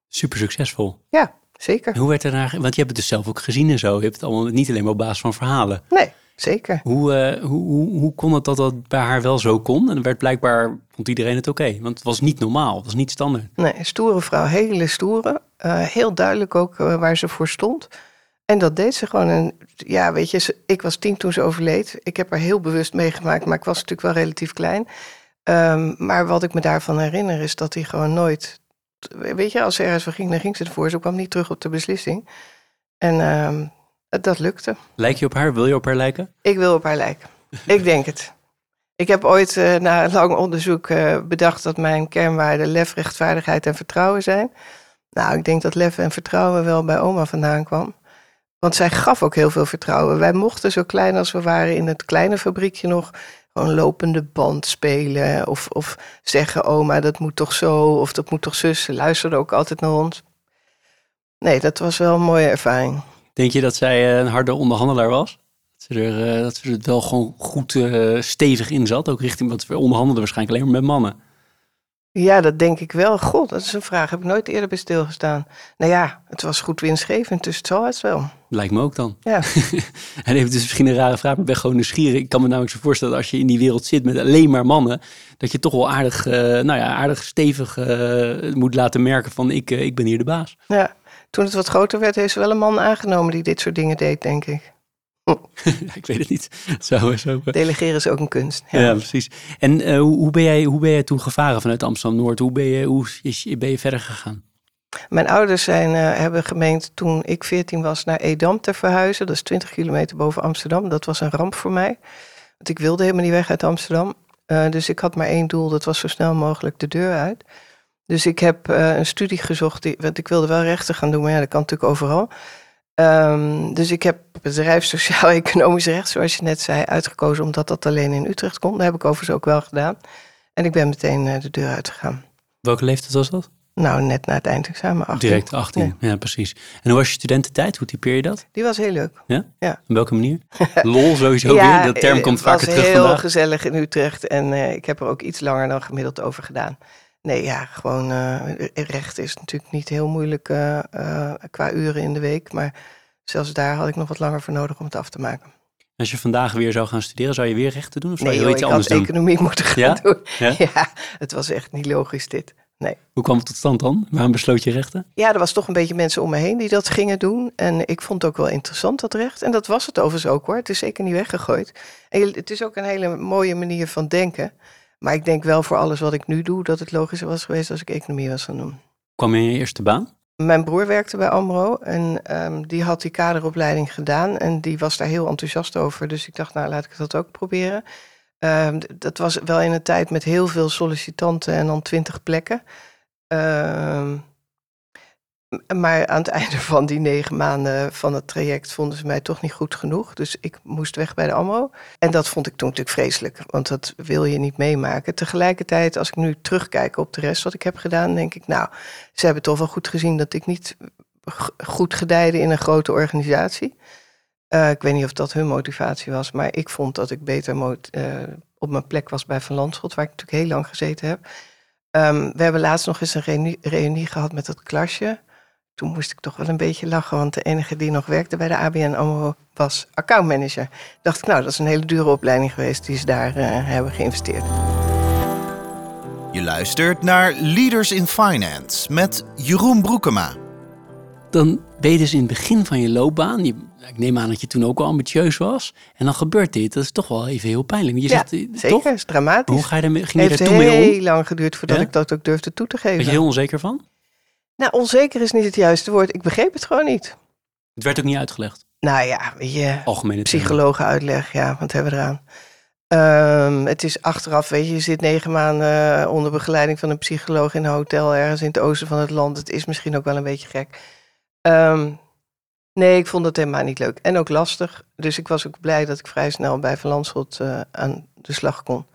Super succesvol. Ja, zeker. En hoe werd er naar, want je hebt het dus zelf ook gezien en zo. Je hebt het allemaal niet alleen maar op basis van verhalen. Nee, zeker. Hoe, hoe, hoe, hoe kon het dat dat bij haar wel zo kon? En werd blijkbaar, vond iedereen het oké. Want het was niet normaal, het was niet standaard. Nee, stoere vrouw, hele stoere. heel duidelijk ook waar ze voor stond. En dat deed ze gewoon. En ja, weet je, ik was tien toen ze overleed. Ik heb haar heel bewust meegemaakt, maar ik was natuurlijk wel relatief klein. Um, maar wat ik me daarvan herinner is dat hij gewoon nooit. Weet je, als ze ergens voor ging, dan ging ze ervoor. Ze kwam niet terug op de beslissing. En um, dat lukte. Lijk je op haar? Wil je op haar lijken? Ik wil op haar lijken. ik denk het. Ik heb ooit uh, na lang onderzoek uh, bedacht dat mijn kernwaarden lef, rechtvaardigheid en vertrouwen zijn. Nou, ik denk dat lef en vertrouwen wel bij oma vandaan kwam. Want zij gaf ook heel veel vertrouwen. Wij mochten zo klein als we waren in het kleine fabriekje nog gewoon lopende band spelen. Of, of zeggen, oma, dat moet toch zo, of dat moet toch zus. Ze luisterde ook altijd naar ons. Nee, dat was wel een mooie ervaring. Denk je dat zij een harde onderhandelaar was? Dat ze er, uh, dat ze er wel gewoon goed uh, stevig in zat. Ook richting, wat we onderhandelden waarschijnlijk alleen maar met mannen. Ja, dat denk ik wel. God, dat is een vraag. Heb ik nooit eerder bij stilgestaan. Nou ja, het was goed winstgevend, dus het zal het wel. Lijkt me ook dan. Ja. en even dus misschien een rare vraag, maar ik ben gewoon nieuwsgierig. Ik kan me namelijk zo voorstellen, als je in die wereld zit met alleen maar mannen, dat je toch wel aardig, uh, nou ja, aardig stevig uh, moet laten merken van ik, uh, ik ben hier de baas. Ja, toen het wat groter werd, heeft ze wel een man aangenomen die dit soort dingen deed, denk ik. ik weet het niet. Zo, zo. Delegeren is ook een kunst. Ja, ja precies. En uh, hoe, ben jij, hoe ben jij toen gevaren vanuit Amsterdam-Noord? Hoe, ben je, hoe is, ben je verder gegaan? Mijn ouders zijn, uh, hebben gemeend toen ik 14 was naar Edam te verhuizen. Dat is 20 kilometer boven Amsterdam. Dat was een ramp voor mij. Want ik wilde helemaal niet weg uit Amsterdam. Uh, dus ik had maar één doel, dat was zo snel mogelijk de deur uit. Dus ik heb een studie gezocht, die, want ik wilde wel rechten gaan doen, maar ja, dat kan natuurlijk overal. Um, dus ik heb bedrijf sociaal-economisch recht, zoals je net zei, uitgekozen omdat dat alleen in Utrecht kon. Dat heb ik overigens ook wel gedaan. En ik ben meteen uh, de deur uitgegaan. Welke leeftijd was dat? Nou, net na het eindexamen, 18. Direct 18, ja. ja. precies. En hoe was je studententijd? Hoe typeer je dat? Die was heel leuk. Ja? ja. Op welke manier? Lol sowieso ja, weer, dat term komt vaker terug vandaag. Het was heel gezellig in Utrecht en uh, ik heb er ook iets langer dan gemiddeld over gedaan. Nee, ja, gewoon uh, recht is natuurlijk niet heel moeilijk uh, uh, qua uren in de week. Maar zelfs daar had ik nog wat langer voor nodig om het af te maken. Als je vandaag weer zou gaan studeren, zou je weer rechten doen? Of zou je joh, iets ik anders had doen? economie moeten gaan Ja? doen. Ja? Ja? het was echt niet logisch dit. Nee. Hoe kwam het tot stand dan? Waarom besloot je rechten? Ja, er was toch een beetje mensen om me heen die dat gingen doen. En ik vond het ook wel interessant, dat recht. En dat was het overigens ook hoor. Het is zeker niet weggegooid. En het is ook een hele mooie manier van denken. Maar ik denk wel voor alles wat ik nu doe, dat het logischer was geweest als ik economie was gaan doen. Kwam je in je eerste baan? Mijn broer werkte bij AMRO en ehm, die had die kaderopleiding gedaan. En die was daar heel enthousiast over. Dus ik dacht, nou laat ik dat ook proberen. Ehm, dat was wel in een tijd met heel veel sollicitanten en dan twintig plekken. Ehm, m- maar aan het einde van die negen maanden van het traject vonden ze mij toch niet goed genoeg. Dus ik moest weg bij de AMRO. En dat vond ik toen natuurlijk vreselijk, want dat wil je niet meemaken. Tegelijkertijd, als ik nu terugkijk op de rest wat ik heb gedaan, denk ik, nou, ze hebben toch wel goed gezien dat ik niet goed gedijde in een grote organisatie. Eh, ik weet niet of dat hun motivatie was, maar ik vond dat ik beter eh, op mijn plek was bij Van Landschot, waar ik natuurlijk heel lang gezeten heb. Ehm, we hebben laatst nog eens een reunie, reunie gehad met het klasje. Toen moest ik toch wel een beetje lachen, want de enige die nog werkte bij de ABN AMRO was accountmanager. Dacht ik, nou, dat is een hele dure opleiding geweest die ze daar eh, hebben geïnvesteerd. Je luistert naar Leaders in Finance met Jeroen Broekema. Dan ben je dus in het begin van je loopbaan. Je, ik neem aan dat je toen ook al ambitieus was. En dan gebeurt dit. Dat is toch wel even heel pijnlijk. Je Ja, zegt, eh, Zeker, Toch? is dramatisch. Hoe ga je daarmee, ging je heeft daar toen mee heel om? lang geduurd voordat Ja? ik dat ook durfde toe te Ben geven. je heel onzeker van? Nou, onzeker is niet het juiste woord. Ik begreep het gewoon niet. Het werd ook niet uitgelegd. Nou ja, weet je, Algemene psychologen uitleg, ja, wat hebben we eraan? Ehm, het is achteraf, weet je, je zit negen maanden eh, onder begeleiding van een psycholoog in een hotel ergens in het oosten van het land. Het is misschien ook wel een beetje gek. Ehm, nee, ik vond het helemaal niet leuk en ook lastig. Dus ik was ook blij dat ik vrij snel bij Van Landschot eh, aan de slag kon.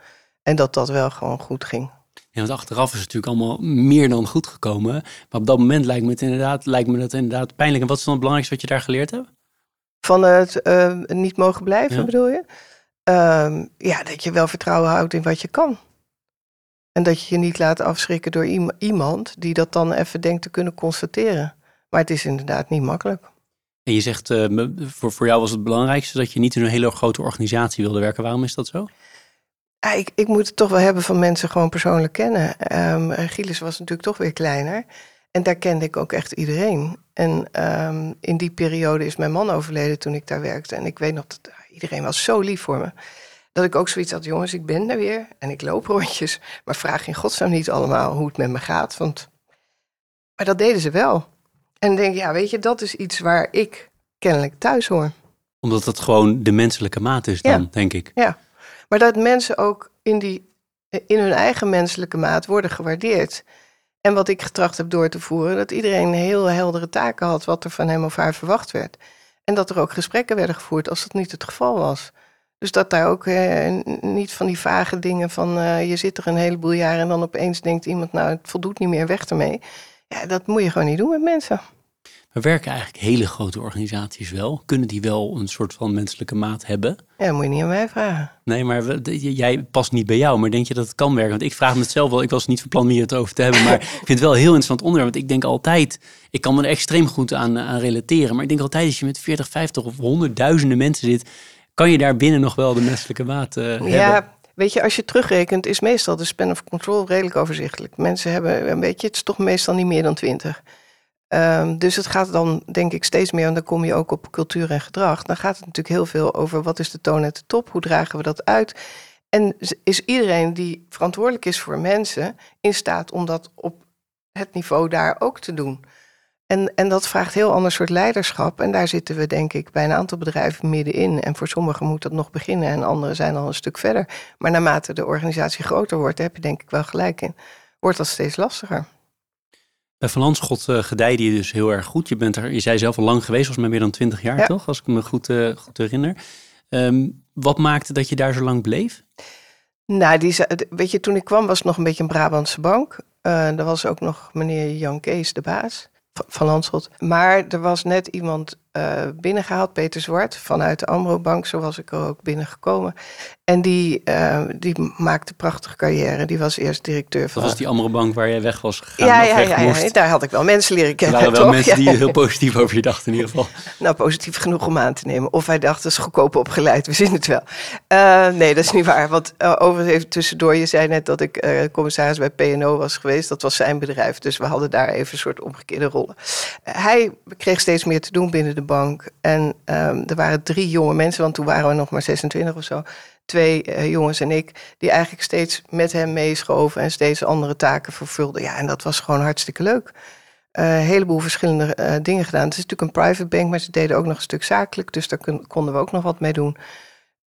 En dat dat wel gewoon goed ging. Ja, want achteraf is het natuurlijk allemaal meer dan goed gekomen. Maar op dat moment lijkt me, het inderdaad, lijkt me dat inderdaad pijnlijk. En wat is dan het belangrijkste wat je daar geleerd hebt? Van het eh, niet mogen blijven, Ja. bedoel je? Ehm, ja, dat je wel vertrouwen houdt in wat je kan. En dat je je niet laat afschrikken door iem- iemand die dat dan even denkt te kunnen constateren. Maar het is inderdaad niet makkelijk. En je zegt, eh, voor, voor jou was het belangrijkste dat je niet in een hele grote organisatie wilde werken. Waarom is dat zo? Ja, ik, ik moet het toch wel hebben van mensen gewoon persoonlijk kennen. Gilles was natuurlijk toch weer kleiner. En daar kende ik ook echt iedereen. En ehm, in die periode is mijn man overleden toen ik daar werkte. En ik weet nog dat ah, iedereen was zo lief voor me. Dat ik ook zoiets had, jongens, ik ben er weer en ik loop rondjes. Maar vraag in godsnaam niet allemaal hoe het met me gaat. Want... Maar dat deden ze wel. En dan denk ik, ja, weet je, dat is iets waar ik kennelijk thuis hoor. Omdat het gewoon de menselijke maat is dan, Ja. denk ik. Maar dat mensen ook in, die, in hun eigen menselijke maat worden gewaardeerd. En wat ik getracht heb door te voeren, dat iedereen heel heldere taken had wat er van hem of haar verwacht werd. En dat er ook gesprekken werden gevoerd als dat niet het geval was. Dus dat daar ook eh, niet van die vage dingen van eh, je zit er een heleboel jaar en dan opeens denkt iemand, nou het voldoet niet meer, weg ermee. Ja, dat moet je gewoon niet doen met mensen. Maar werken eigenlijk hele grote organisaties wel? Kunnen die wel een soort van menselijke maat hebben? Ja, moet je niet aan mij vragen. Nee, maar jij past niet bij jou. Maar denk je dat het kan werken? Want ik vraag me het zelf wel. Ik was niet van plan hier het over te hebben. Maar ik vind het wel een heel interessant onderwerp. Want ik denk altijd, ik kan me er extreem goed aan, aan relateren. Maar ik denk altijd, als je met 40, 50 of honderdduizenden mensen zit, kan je daar binnen nog wel de menselijke maat uh, ja, hebben? Weet je, als je terugrekent, is meestal de span of control redelijk overzichtelijk. Mensen hebben een beetje, het is toch meestal niet meer dan 20. Ehm, dus het gaat dan, denk ik, steeds meer, en dan kom je ook op cultuur en gedrag. Dan gaat het natuurlijk heel veel over wat is de toon at de top, hoe dragen we dat uit. En is iedereen die verantwoordelijk is voor mensen in staat om dat op het niveau daar ook te doen? En, en dat vraagt heel ander soort leiderschap. En daar zitten we, denk ik, bij een aantal bedrijven middenin. En voor sommigen moet dat nog beginnen en anderen zijn al een stuk verder. Maar naarmate de organisatie groter wordt, heb je denk ik wel gelijk in, wordt dat steeds lastiger. Bij Van Landschot uh, gedijde je dus heel erg goed. Je, bent er, je zei zelf al lang geweest, volgens mij meer dan twintig jaar, toch? Als ik me goed, uh, goed herinner. Um, wat maakte dat je daar zo lang bleef? Nou, die, weet je, toen ik kwam was het nog een beetje een Brabantse bank. Uh, er was ook nog meneer Jan Kees, de baas van Landschot. Maar er was net iemand uh, binnengehaald, Peter Zwart, vanuit de Amro Bank. Zo was ik er ook binnengekomen. En die, uh, die maakte prachtige carrière. Die was eerst directeur van... Dat was die Amro Bank waar jij weg was gegaan? Ja, ja, ja, ja, daar had ik wel mensen leren kennen. Er waren wel mensen die heel positief over je dachten in ieder geval. Nou, positief genoeg om aan te nemen. Of hij dacht, dat is goedkoop opgeleid, we zien het wel. Uh, nee, dat is niet waar. Want overigens even tussendoor, je zei net dat ik commissaris bij PNO was geweest. Dat was zijn bedrijf, dus we hadden daar even een soort omgekeerde rollen. hij kreeg steeds meer te doen binnen de bank. En um, er waren drie jonge mensen, want toen waren we nog maar 26 of zo. Twee uh, jongens en ik, die eigenlijk steeds met hem meeschoven en steeds andere taken vervulden. Ja, en dat was gewoon hartstikke leuk. Uh, een heleboel verschillende uh, dingen gedaan. Het is natuurlijk een private bank, maar ze deden ook nog een stuk zakelijk. Dus daar konden we ook nog wat mee doen.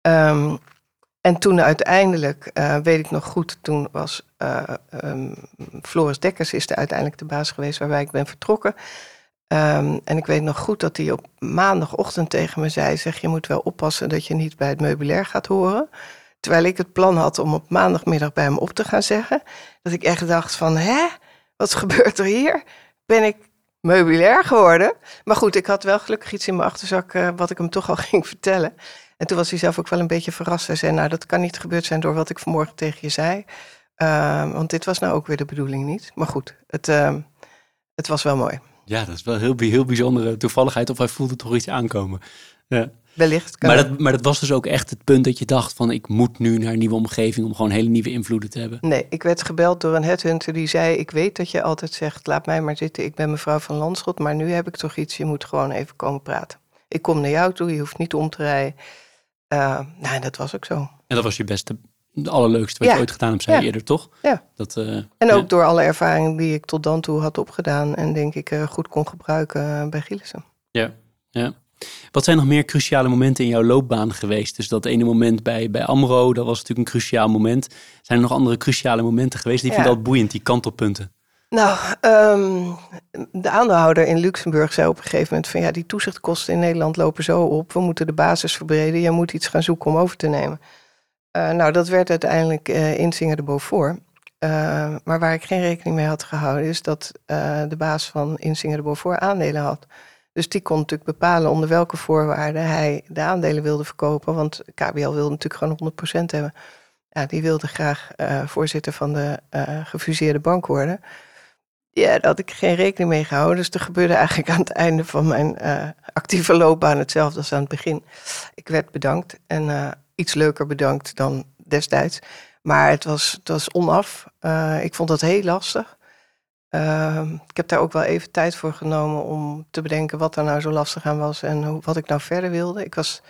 Um, en toen uiteindelijk, weet ik nog goed, toen was um, Floris Dekkers is er uiteindelijk de baas geweest waarbij ik ben vertrokken. Um, en ik weet nog goed dat hij op maandagochtend tegen me zei: Zeg, je moet wel oppassen dat je niet bij het meubilair gaat horen. Terwijl ik het plan had om op maandagmiddag bij hem op te gaan zeggen. Dat ik echt dacht: van, hè, wat gebeurt er hier? Ben ik meubilair geworden? Maar goed, ik had wel gelukkig iets in mijn achterzak uh, wat ik hem toch al ging vertellen. En toen was hij zelf ook wel een beetje verrast. Hij zei: Nou, dat kan niet gebeurd zijn door wat ik vanmorgen tegen je zei. Uh, want dit was nou ook weer de bedoeling niet. Maar goed, het, uh, het was wel mooi. Ja, dat is wel heel, heel bijzondere toevalligheid. Of hij voelde toch iets aankomen. Ja. Wellicht. Maar dat, maar dat was dus ook echt het punt dat je dacht van... ik moet nu naar een nieuwe omgeving om gewoon hele nieuwe invloeden te hebben. Nee, ik werd gebeld door een headhunter die zei... ik weet dat je altijd zegt, laat mij maar zitten. Ik ben mevrouw van Landschot, maar nu heb ik toch iets. Je moet gewoon even komen praten. Ik kom naar jou toe, je hoeft niet om te rijden. Uh, nou, dat was ook zo. En dat was je beste de allerleukste wat ja. je ooit gedaan hebt, zei ja. je eerder, toch? Ja. Dat, uh, en ook ja. door alle ervaringen die ik tot dan toe had opgedaan en denk ik uh, goed kon gebruiken uh, bij Gielissen. Ja, ja. Wat zijn nog meer cruciale momenten in jouw loopbaan geweest? Dus dat ene moment bij, bij AMRO, dat was natuurlijk een cruciaal moment. Zijn er nog andere cruciale momenten geweest? Die vind ik altijd boeiend, die kantelpunten. Nou, um, de aandeelhouder in Luxemburg zei op een gegeven moment van ja, die toezichtkosten in Nederland lopen zo op. We moeten de basis verbreden. Je moet iets gaan zoeken om over te nemen. Uh, nou, dat werd uiteindelijk uh, Insinger de Beaufort. Uh, maar waar ik geen rekening mee had gehouden, is dat de baas van Insinger de Beaufort aandelen had. Dus die kon natuurlijk bepalen onder welke voorwaarden hij de aandelen wilde verkopen. Want KBL wilde natuurlijk gewoon 100% hebben. Ja, die wilde graag voorzitter van de gefuseerde bank worden. Ja, daar had ik geen rekening mee gehouden. Dus er gebeurde eigenlijk aan het einde van mijn actieve loopbaan hetzelfde als aan het begin. Ik werd bedankt en iets leuker bedankt dan destijds. Maar het was, het was onaf. Uh, ik vond dat heel lastig. Uh, ik heb daar ook wel even tijd voor genomen om te bedenken wat er nou zo lastig aan was en hoe, wat ik nou verder wilde. Ik was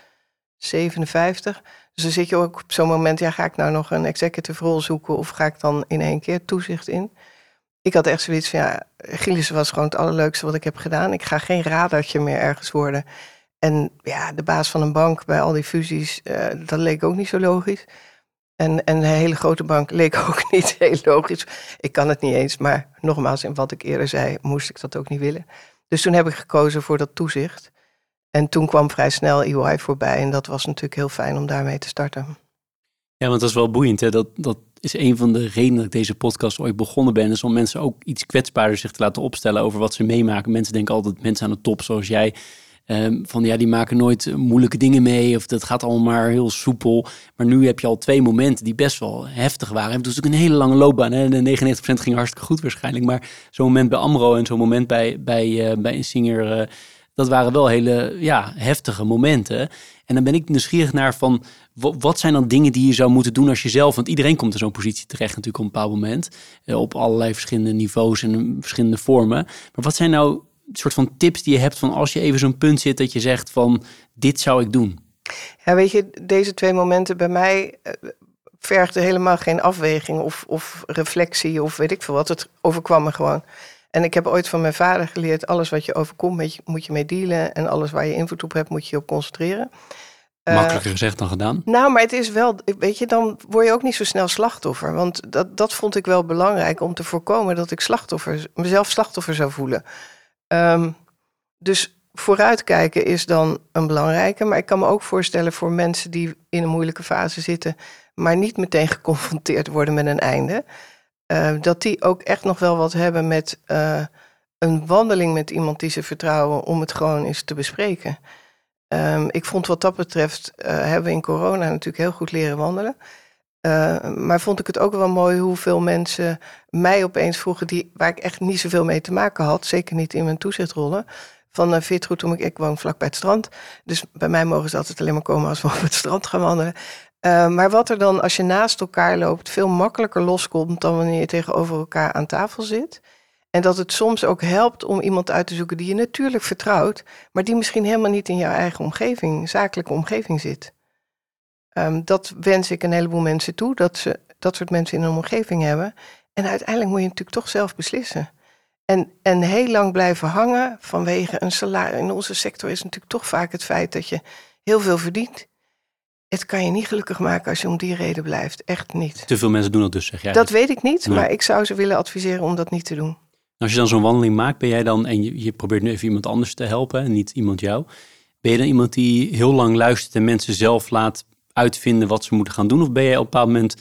57, dus dan zit je ook op zo'n moment, ja, ga ik nou nog een executive rol zoeken of ga ik dan in één keer toezicht in? Ik had echt zoiets van, ja, Gillissen was gewoon het allerleukste wat ik heb gedaan. Ik ga geen radartje meer ergens worden. En ja, de baas van een bank bij al die fusies, uh, dat leek ook niet zo logisch. En, en een hele grote bank leek ook niet heel logisch. Ik kan het niet eens, maar nogmaals, in wat ik eerder zei, moest ik dat ook niet willen. Dus toen heb ik gekozen voor dat toezicht. En toen kwam vrij snel EY voorbij en dat was natuurlijk heel fijn om daarmee te starten. Ja, want dat is wel boeiend. Hè? Dat, dat is een van de redenen dat ik deze podcast ooit begonnen ben. Is om mensen ook iets kwetsbaarder zich te laten opstellen over wat ze meemaken. Mensen denken altijd, mensen aan de top zoals jij, ehm, van ja, die maken nooit moeilijke dingen mee. Of dat gaat allemaal maar heel soepel. Maar nu heb je al twee momenten die best wel heftig waren. Het was ook een hele lange loopbaan. Hè? De 99% ging hartstikke goed waarschijnlijk. Maar zo'n moment bij Amro en zo'n moment bij, bij, uh, bij Insinger... Uh, dat waren wel hele ja, heftige momenten. En dan ben ik nieuwsgierig naar van, wat zijn dan dingen die je zou moeten doen als je zelf, want iedereen komt in zo'n positie terecht natuurlijk op een bepaald moment, eh, op allerlei verschillende niveaus en verschillende vormen. Maar wat zijn nou soort van tips die je hebt van als je even zo'n punt zit dat je zegt van, dit zou ik doen? Ja, weet je, deze twee momenten bij mij uh, vergden helemaal geen afweging of, of reflectie of weet ik veel wat. Het overkwam me gewoon. En ik heb ooit van mijn vader geleerd: alles wat je overkomt, moet je mee dealen. En alles waar je invloed op hebt, moet je je op concentreren. Eh, Makkelijker gezegd dan gedaan. Nou, maar het is wel, weet je, dan word je ook niet zo snel slachtoffer. Want dat, dat vond ik wel belangrijk om te voorkomen dat ik slachtoffer, mezelf slachtoffer zou voelen. Um, dus vooruitkijken is dan een belangrijke. Maar ik kan me ook voorstellen voor mensen die in een moeilijke fase zitten, maar niet meteen geconfronteerd worden met een einde. Uh, dat die ook echt nog wel wat hebben met uh, een wandeling met iemand die ze vertrouwen om het gewoon eens te bespreken. Um, ik vond wat dat betreft, uh, hebben we in corona natuurlijk heel goed leren wandelen. maar vond ik het ook wel mooi hoeveel mensen mij opeens vroegen, die, waar ik echt niet zoveel mee te maken had, zeker niet in mijn toezichtrollen. Van uh, goed om ik, ik woon vlak bij het strand. Dus bij mij mogen ze altijd alleen maar komen als we op het strand gaan wandelen. Uh, maar wat er dan als je naast elkaar loopt veel makkelijker loskomt dan wanneer je tegenover elkaar aan tafel zit. En dat het soms ook helpt om iemand uit te zoeken die je natuurlijk vertrouwt, maar die misschien helemaal niet in jouw eigen omgeving, zakelijke omgeving zit. Um, dat wens ik een heleboel mensen toe, dat ze dat soort mensen in hun omgeving hebben. En uiteindelijk moet je natuurlijk toch zelf beslissen. En, en heel lang blijven hangen vanwege een salaris. In onze sector is natuurlijk toch vaak het feit dat je heel veel verdient het kan je niet gelukkig maken als je om die reden blijft. Echt niet. Te veel mensen doen dat dus, zeg jij? Dat weet ik niet, maar ik zou ze willen adviseren om dat niet te doen. Als je dan zo'n wandeling maakt, ben jij dan, en je, je probeert nu even iemand anders te helpen en niet iemand jou. Ben je dan iemand die heel lang luistert en mensen zelf laat uitvinden wat ze moeten gaan doen? Of ben jij op een bepaald moment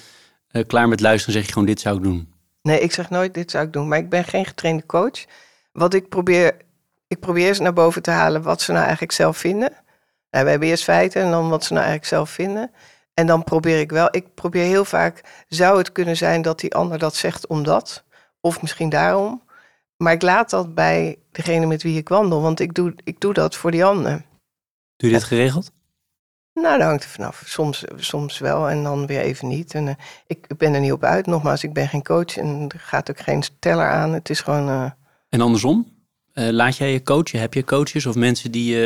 uh, klaar met luisteren en zeg je gewoon dit zou ik doen? Nee, ik zeg nooit dit zou ik doen, maar ik ben geen getrainde coach. Wat ik probeer, ik probeer ze naar boven te halen wat ze nou eigenlijk zelf vinden. Nou, we hebben eerst feiten en dan wat ze nou eigenlijk zelf vinden. En dan probeer ik wel, ik probeer heel vaak, zou het kunnen zijn dat die ander dat zegt omdat, of misschien daarom. Maar ik laat dat bij degene met wie ik wandel, want ik doe, ik doe dat voor die ander. Doe je dit geregeld? Nou, dat hangt er vanaf. Soms, soms wel en dan weer even niet. En, uh, ik ben er niet op uit. Nogmaals, ik ben geen coach en er gaat ook geen teller aan. Het is gewoon. Uh... En andersom? Uh, laat jij je coachen? Heb je coaches of mensen die,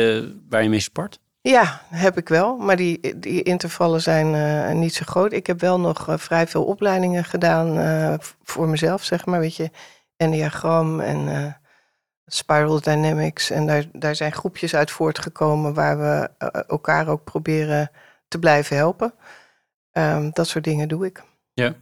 waar je mee spart? Ja, heb ik wel. Maar die, die intervallen zijn uh, niet zo groot. Ik heb wel nog uh, vrij veel opleidingen gedaan uh, voor mezelf, zeg maar. Weet je, Enneagram en Spiral Dynamics. En daar, daar zijn groepjes uit voortgekomen waar we elkaar ook proberen te blijven helpen. Um, dat soort dingen doe ik. Ja,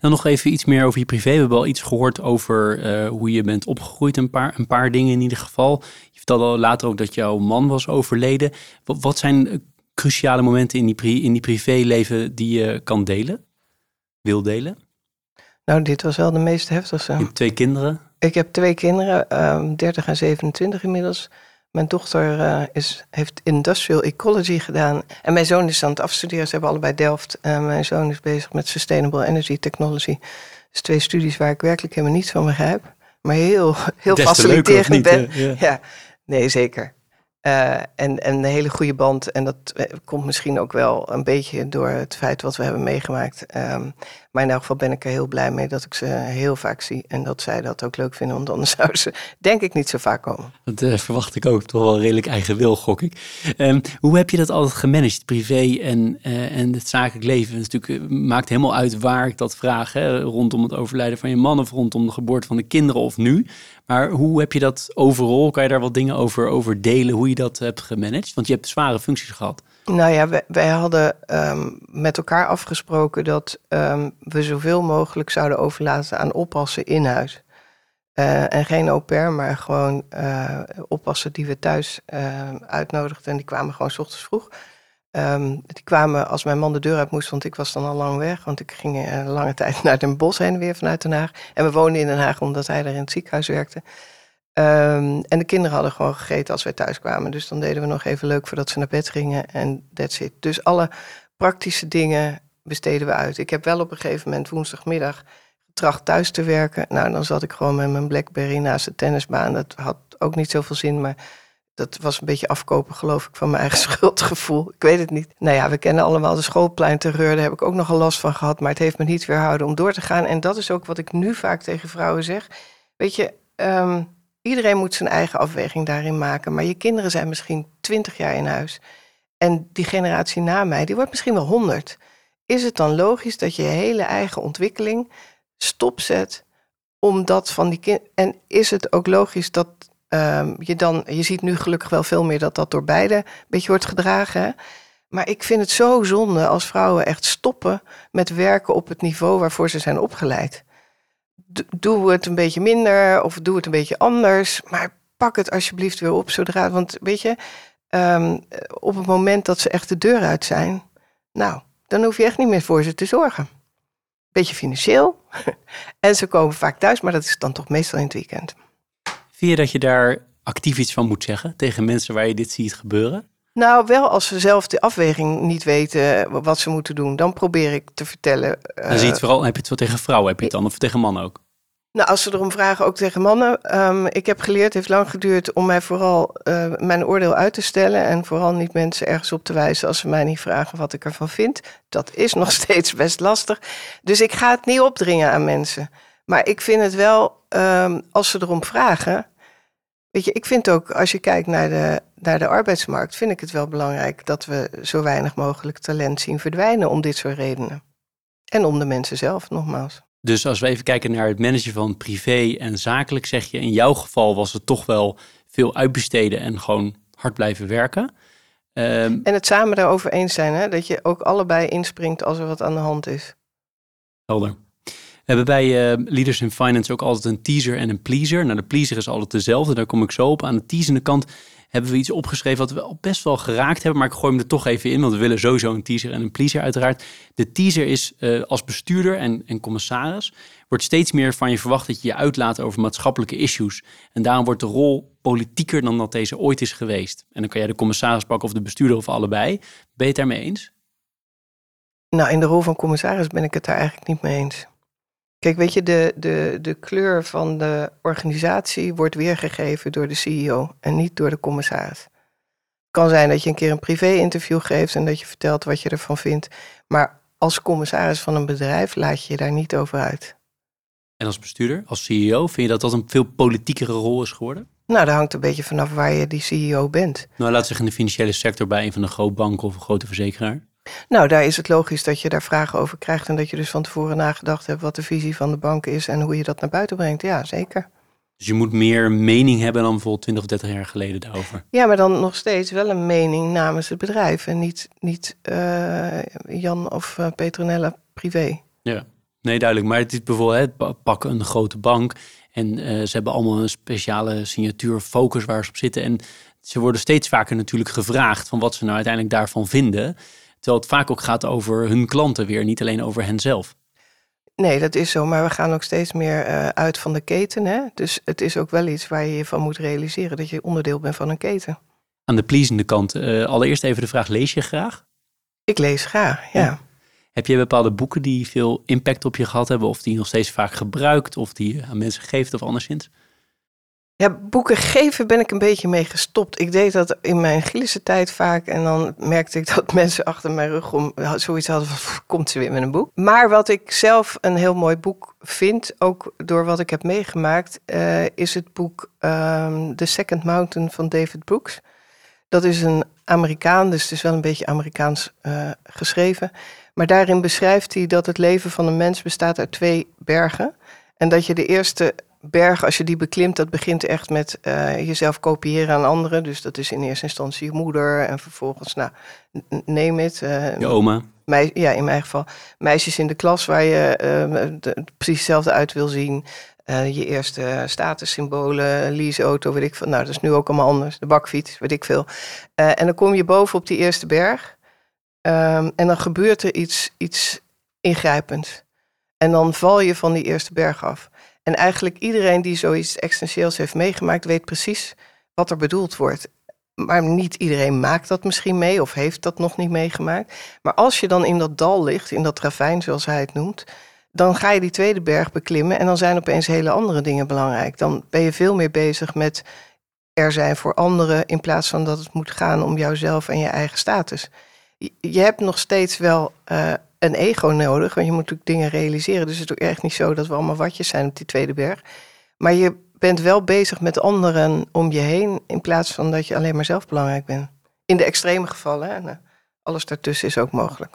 dan nog even iets meer over je privé. We hebben al iets gehoord over uh, hoe je bent opgegroeid, een paar, een paar dingen in ieder geval. Je vertelde al later ook dat jouw man was overleden. Wat, wat zijn cruciale momenten in die, in die privéleven die je kan delen, wil delen? Nou, dit was wel de meest heftigste. Je hebt twee kinderen? Ik heb twee kinderen, um, 30 en 27 inmiddels. Mijn dochter uh, is, heeft industrial ecology gedaan. En mijn zoon is aan het afstuderen. Ze hebben allebei Delft. En mijn zoon is bezig met sustainable energy technology. Dus twee studies waar ik werkelijk helemaal niets van begrijp. Maar heel, heel faciliterend ben. Ja. ja, nee, zeker. Uh, en, en een hele goede band. En dat eh, komt misschien ook wel een beetje door het feit wat we hebben meegemaakt. Um, maar in elk geval ben ik er heel blij mee dat ik ze heel vaak zie. En dat zij dat ook leuk vinden, want anders zou ze denk ik niet zo vaak komen. Dat uh, verwacht ik ook. Toch wel redelijk eigen wil, gok ik. Um, hoe heb je dat altijd gemanaged, privé en, uh, en het zakelijk leven? Het natuurlijk, maakt helemaal uit waar ik dat vraag. Hè? Rondom het overlijden van je man of rondom de geboorte van de kinderen of nu. Maar hoe heb je dat overal? Kan je daar wat dingen over, over delen, hoe je dat hebt gemanaged? Want je hebt zware functies gehad. Nou ja, wij, hadden um, met elkaar afgesproken dat um, we zoveel mogelijk zouden overlaten aan oppassen in huis. Uh, en geen au pair, maar gewoon uh, oppassen die we thuis uh, uitnodigden. En die kwamen gewoon s ochtends vroeg. Ehm, die kwamen als mijn man de deur uit moest, want ik was dan al lang weg. Want ik ging lange tijd naar Den Bosch heen en weer vanuit Den Haag. En we woonden in Den Haag omdat hij er in het ziekenhuis werkte. Ehm, en de kinderen hadden gewoon gegeten als wij thuis kwamen. Dus dan deden we nog even leuk voordat ze naar bed gingen en that's it. Dus alle praktische dingen besteden we uit. Ik heb wel op een gegeven moment woensdagmiddag getracht thuis te werken. Nou, dan zat ik gewoon met mijn Blackberry naast de tennisbaan. Dat had ook niet zoveel zin, maar dat was een beetje afkopen, geloof ik, van mijn eigen schuldgevoel. Ik weet het niet. Nou ja, we kennen allemaal de schoolpleinterreur. Daar heb ik ook nogal last van gehad. Maar het heeft me niet weerhouden om door te gaan. En dat is ook wat ik nu vaak tegen vrouwen zeg. Weet je, ehm, iedereen moet zijn eigen afweging daarin maken. Maar je kinderen zijn misschien twintig jaar in huis. En die generatie na mij, die wordt misschien wel honderd. Is het dan logisch dat je hele eigen ontwikkeling stopzet omdat van die kind. En is het ook logisch dat um, je dan. Je ziet nu gelukkig wel veel meer dat dat door beide een beetje wordt gedragen. Maar ik vind het zo zonde als vrouwen echt stoppen met werken op het niveau waarvoor ze zijn opgeleid. Doe het een beetje minder of doe het een beetje anders. Maar pak het alsjeblieft weer op zodra. Want weet je, um, op het moment dat ze echt de deur uit zijn. Nou, dan hoef je echt niet meer voor ze te zorgen. Beetje financieel. en ze komen vaak thuis, maar dat is dan toch meestal in het weekend. Vind je dat je daar actief iets van moet zeggen tegen mensen waar je dit ziet gebeuren? Nou, wel als ze zelf de afweging niet weten wat ze moeten doen, dan probeer ik te vertellen. Dan zie je het eh, vooral, heb je het wel tegen vrouwen, heb je het dan, of tegen mannen ook? Nou, als ze erom vragen, ook tegen mannen. Um, ik heb geleerd, het heeft lang geduurd om mij vooral uh, mijn oordeel uit te stellen. En vooral niet mensen ergens op te wijzen als ze mij niet vragen wat ik ervan vind. Dat is nog steeds best lastig. Dus ik ga het niet opdringen aan mensen. Maar ik vind het wel, um, als ze erom vragen. Weet je, ik vind ook, als je kijkt naar de, naar de arbeidsmarkt, vind ik het wel belangrijk dat we zo weinig mogelijk talent zien verdwijnen om dit soort redenen. En om de mensen zelf, nogmaals. Dus als we even kijken naar het managen van privé en zakelijk, zeg je in jouw geval was het toch wel veel uitbesteden en gewoon hard blijven werken. Um, en het samen daarover eens zijn, hè? dat je ook allebei inspringt als er wat aan de hand is. Helder. We hebben bij uh, Leaders in Finance ook altijd een teaser en een pleaser. Nou, de pleaser is altijd dezelfde, daar kom ik zo op. Aan de teasende kant hebben we iets opgeschreven wat we al best wel geraakt hebben. Maar ik gooi hem er toch even in, want we willen sowieso een teaser en een pleaser uiteraard. De teaser is uh, als bestuurder en, en commissaris wordt steeds meer van je verwacht dat je je uitlaat over maatschappelijke issues. En daarom wordt de rol politieker dan dat deze ooit is geweest. En dan kan jij de commissaris pakken of de bestuurder of allebei. Ben je het daarmee eens? Nou, in de rol van commissaris ben ik het daar eigenlijk niet mee eens. Kijk, weet je, de, de, de kleur van de organisatie wordt weergegeven door de CEO en niet door de commissaris. Het kan zijn dat je een keer een privé-interview geeft en dat je vertelt wat je ervan vindt. Maar als commissaris van een bedrijf laat je je daar niet over uit. En als bestuurder, als CEO, vind je dat dat een veel politiekere rol is geworden? Nou, dat hangt een beetje vanaf waar je die CEO bent. Nou, laat zeggen in de financiële sector bij een van de grote banken of een grote verzekeraar. Nou, daar is het logisch dat je daar vragen over krijgt en dat je dus van tevoren nagedacht hebt wat de visie van de bank is en hoe je dat naar buiten brengt. Ja, zeker. Dus je moet meer mening hebben dan bijvoorbeeld 20 of 30 jaar geleden daarover. Ja, maar dan nog steeds wel een mening namens het bedrijf en niet, niet uh, Jan of uh, Petronella privé. Ja, nee, duidelijk. Maar het is bijvoorbeeld, pakken een grote bank en uh, ze hebben allemaal een speciale signatuur focus waar ze op zitten. En ze worden steeds vaker natuurlijk gevraagd van wat ze nou uiteindelijk daarvan vinden. Terwijl het vaak ook gaat over hun klanten weer, niet alleen over henzelf. Nee, dat is zo. Maar we gaan ook steeds meer uh, uit van de keten. Hè? Dus het is ook wel iets waar je je van moet realiseren dat je onderdeel bent van een keten. Aan de pleasende kant, uh, allereerst even de vraag: lees je graag? Ik lees graag, ja. ja. Heb je bepaalde boeken die veel impact op je gehad hebben, of die je nog steeds vaak gebruikt, of die je aan mensen geeft of anderszins? Ja, boeken geven ben ik een beetje mee gestopt. Ik deed dat in mijn Gillische tijd vaak. En dan merkte ik dat mensen achter mijn rug om zoiets hadden van... komt ze weer met een boek? Maar wat ik zelf een heel mooi boek vind... ook door wat ik heb meegemaakt... Uh, is het boek um, The Second Mountain van David Brooks. Dat is een Amerikaan, dus het is wel een beetje Amerikaans uh, geschreven. Maar daarin beschrijft hij dat het leven van een mens bestaat uit twee bergen... En dat je de eerste berg, als je die beklimt, dat begint echt met uh, jezelf kopiëren aan anderen. Dus dat is in eerste instantie je moeder en vervolgens, nou, neem het. Uh, je oma. Mij, ja, in mijn geval. Meisjes in de klas waar je uh, de, precies hetzelfde uit wil zien. je eerste statussymbolen, leaseauto, weet ik veel. Nou, dat is nu ook allemaal anders. De bakfiets, weet ik veel. en dan kom je boven op die eerste berg. Ehm, en dan gebeurt er iets, iets ingrijpends. En dan val je van die eerste berg af. En eigenlijk iedereen die zoiets existentieels heeft meegemaakt, weet precies wat er bedoeld wordt. Maar niet iedereen maakt dat misschien mee of heeft dat nog niet meegemaakt. Maar als je dan in dat dal ligt, in dat ravijn zoals hij het noemt, dan ga je die tweede berg beklimmen en dan zijn opeens hele andere dingen belangrijk. Dan ben je veel meer bezig met er zijn voor anderen in plaats van dat het moet gaan om jouzelf en je eigen status. Je hebt nog steeds wel uh, een ego nodig, want je moet natuurlijk dingen realiseren. Dus het is ook echt niet zo dat we allemaal watjes zijn op die tweede berg. Maar je bent wel bezig met anderen om je heen, in plaats van dat je alleen maar zelf belangrijk bent. In de extreme gevallen, en eh, alles daartussen is ook mogelijk.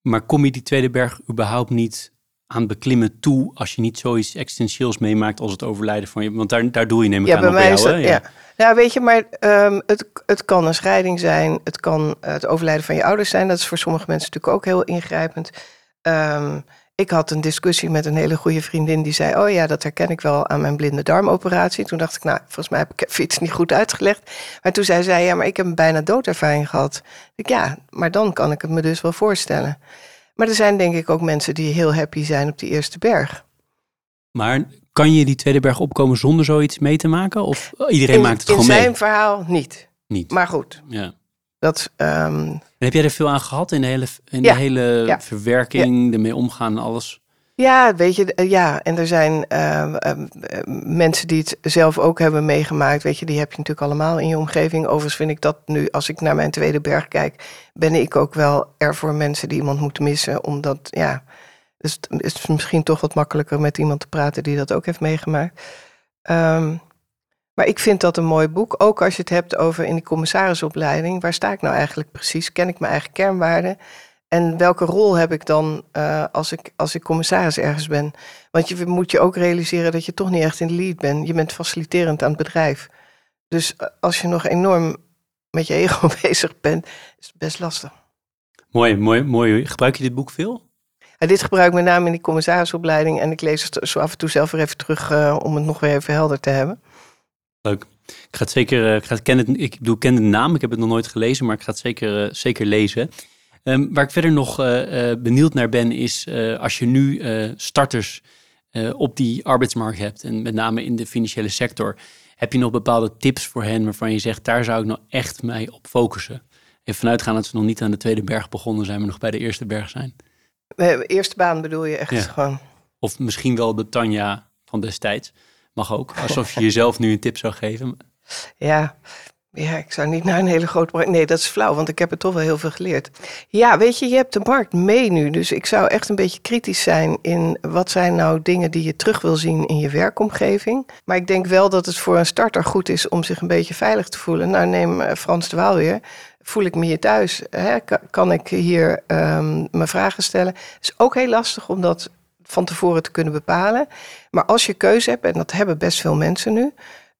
Maar kom je die tweede berg überhaupt niet aan beklimmen toe als je niet zoiets existentieels meemaakt als het overlijden van je? Want daar, daar doe je neem ik ja, aan bij op mij jou, is dat, hè? ja. ja. weet je, maar um, het, het kan een scheiding zijn, het kan het overlijden van je ouders zijn. Dat is voor sommige mensen natuurlijk ook heel ingrijpend. Um, ik had een discussie met een hele goede vriendin die zei: Oh ja, dat herken ik wel aan mijn blinde darmoperatie. Toen dacht ik, nou, volgens mij heb ik even iets niet goed uitgelegd. Maar toen zei zij: Ja, maar ik heb een bijna doodervaring gehad. Ik, ja, maar dan kan ik het me dus wel voorstellen. Maar er zijn denk ik ook mensen die heel happy zijn op die eerste berg. Maar kan je die tweede berg opkomen zonder zoiets mee te maken? Of iedereen in, maakt het in gewoon mee? zijn verhaal niet. Niet. Maar goed, Ja. dat. ehm, En heb jij er veel aan gehad in de hele, in Ja, de hele ja. verwerking, ermee omgaan en alles? Ja, weet je, eh, ja, en er zijn ehm, ehm, eh, mensen die het zelf ook hebben meegemaakt. Weet je, die heb je natuurlijk allemaal in je omgeving. Overigens vind ik dat nu, als ik naar mijn tweede berg kijk, ben ik ook wel er voor mensen die iemand moeten missen. Omdat, ja, dus het is misschien toch wat makkelijker met iemand te praten die dat ook heeft meegemaakt. Ehm, maar ik vind dat een mooi boek. Ook als je het hebt over in die commissarisopleiding. Waar sta ik nou eigenlijk precies? Ken ik mijn eigen kernwaarden? En welke rol heb ik dan eh, als, ik, als ik commissaris ergens ben? Want je moet je ook realiseren dat je toch niet echt in de lead bent. Je bent faciliterend aan het bedrijf. Dus eh, als je nog enorm met je ego bezig bent, is het best lastig. Mooi, mooi, mooi. Gebruik je dit boek veel? Dit gebruik ik met name in die commissarisopleiding. En ik lees het zo af en toe zelf weer even terug eh, om het nog weer even helder te hebben. Leuk. Ik ga het zeker, ik ga het ik bedoel, ken de naam, ik heb het nog nooit gelezen, maar ik ga het zeker, zeker lezen. Ehm, waar ik verder nog eh, eh, benieuwd naar ben, is eh, als je nu starters op die arbeidsmarkt hebt, en met name in de financiële sector, heb je nog bepaalde tips voor hen waarvan je zegt, daar zou ik nou echt mee op focussen? Even vanuitgaan dat ze nog niet aan de tweede berg begonnen zijn, maar nog bij de eerste berg zijn. Eerste baan bedoel je echt Ja. gewoon. Of misschien wel de Tanja van destijds. Mag ook, alsof je jezelf nu een tip zou geven. Ja, ja, ik zou niet naar een hele grote markt. Nee, dat is flauw, want ik heb er toch wel heel veel geleerd. Ja, weet je, je hebt de markt mee nu. Dus ik zou echt een beetje kritisch zijn in wat zijn nou dingen die je terug wil zien in je werkomgeving. Maar ik denk wel dat het voor een starter goed is om zich een beetje veilig te voelen. Nou, neem eh, Frans de Waal weer. Voel ik me hier thuis? Hè? Ka- Kan ik hier ehm, mijn vragen stellen? Het is ook heel lastig om dat van tevoren te kunnen bepalen. Maar als je keuze hebt, en dat hebben best veel mensen nu,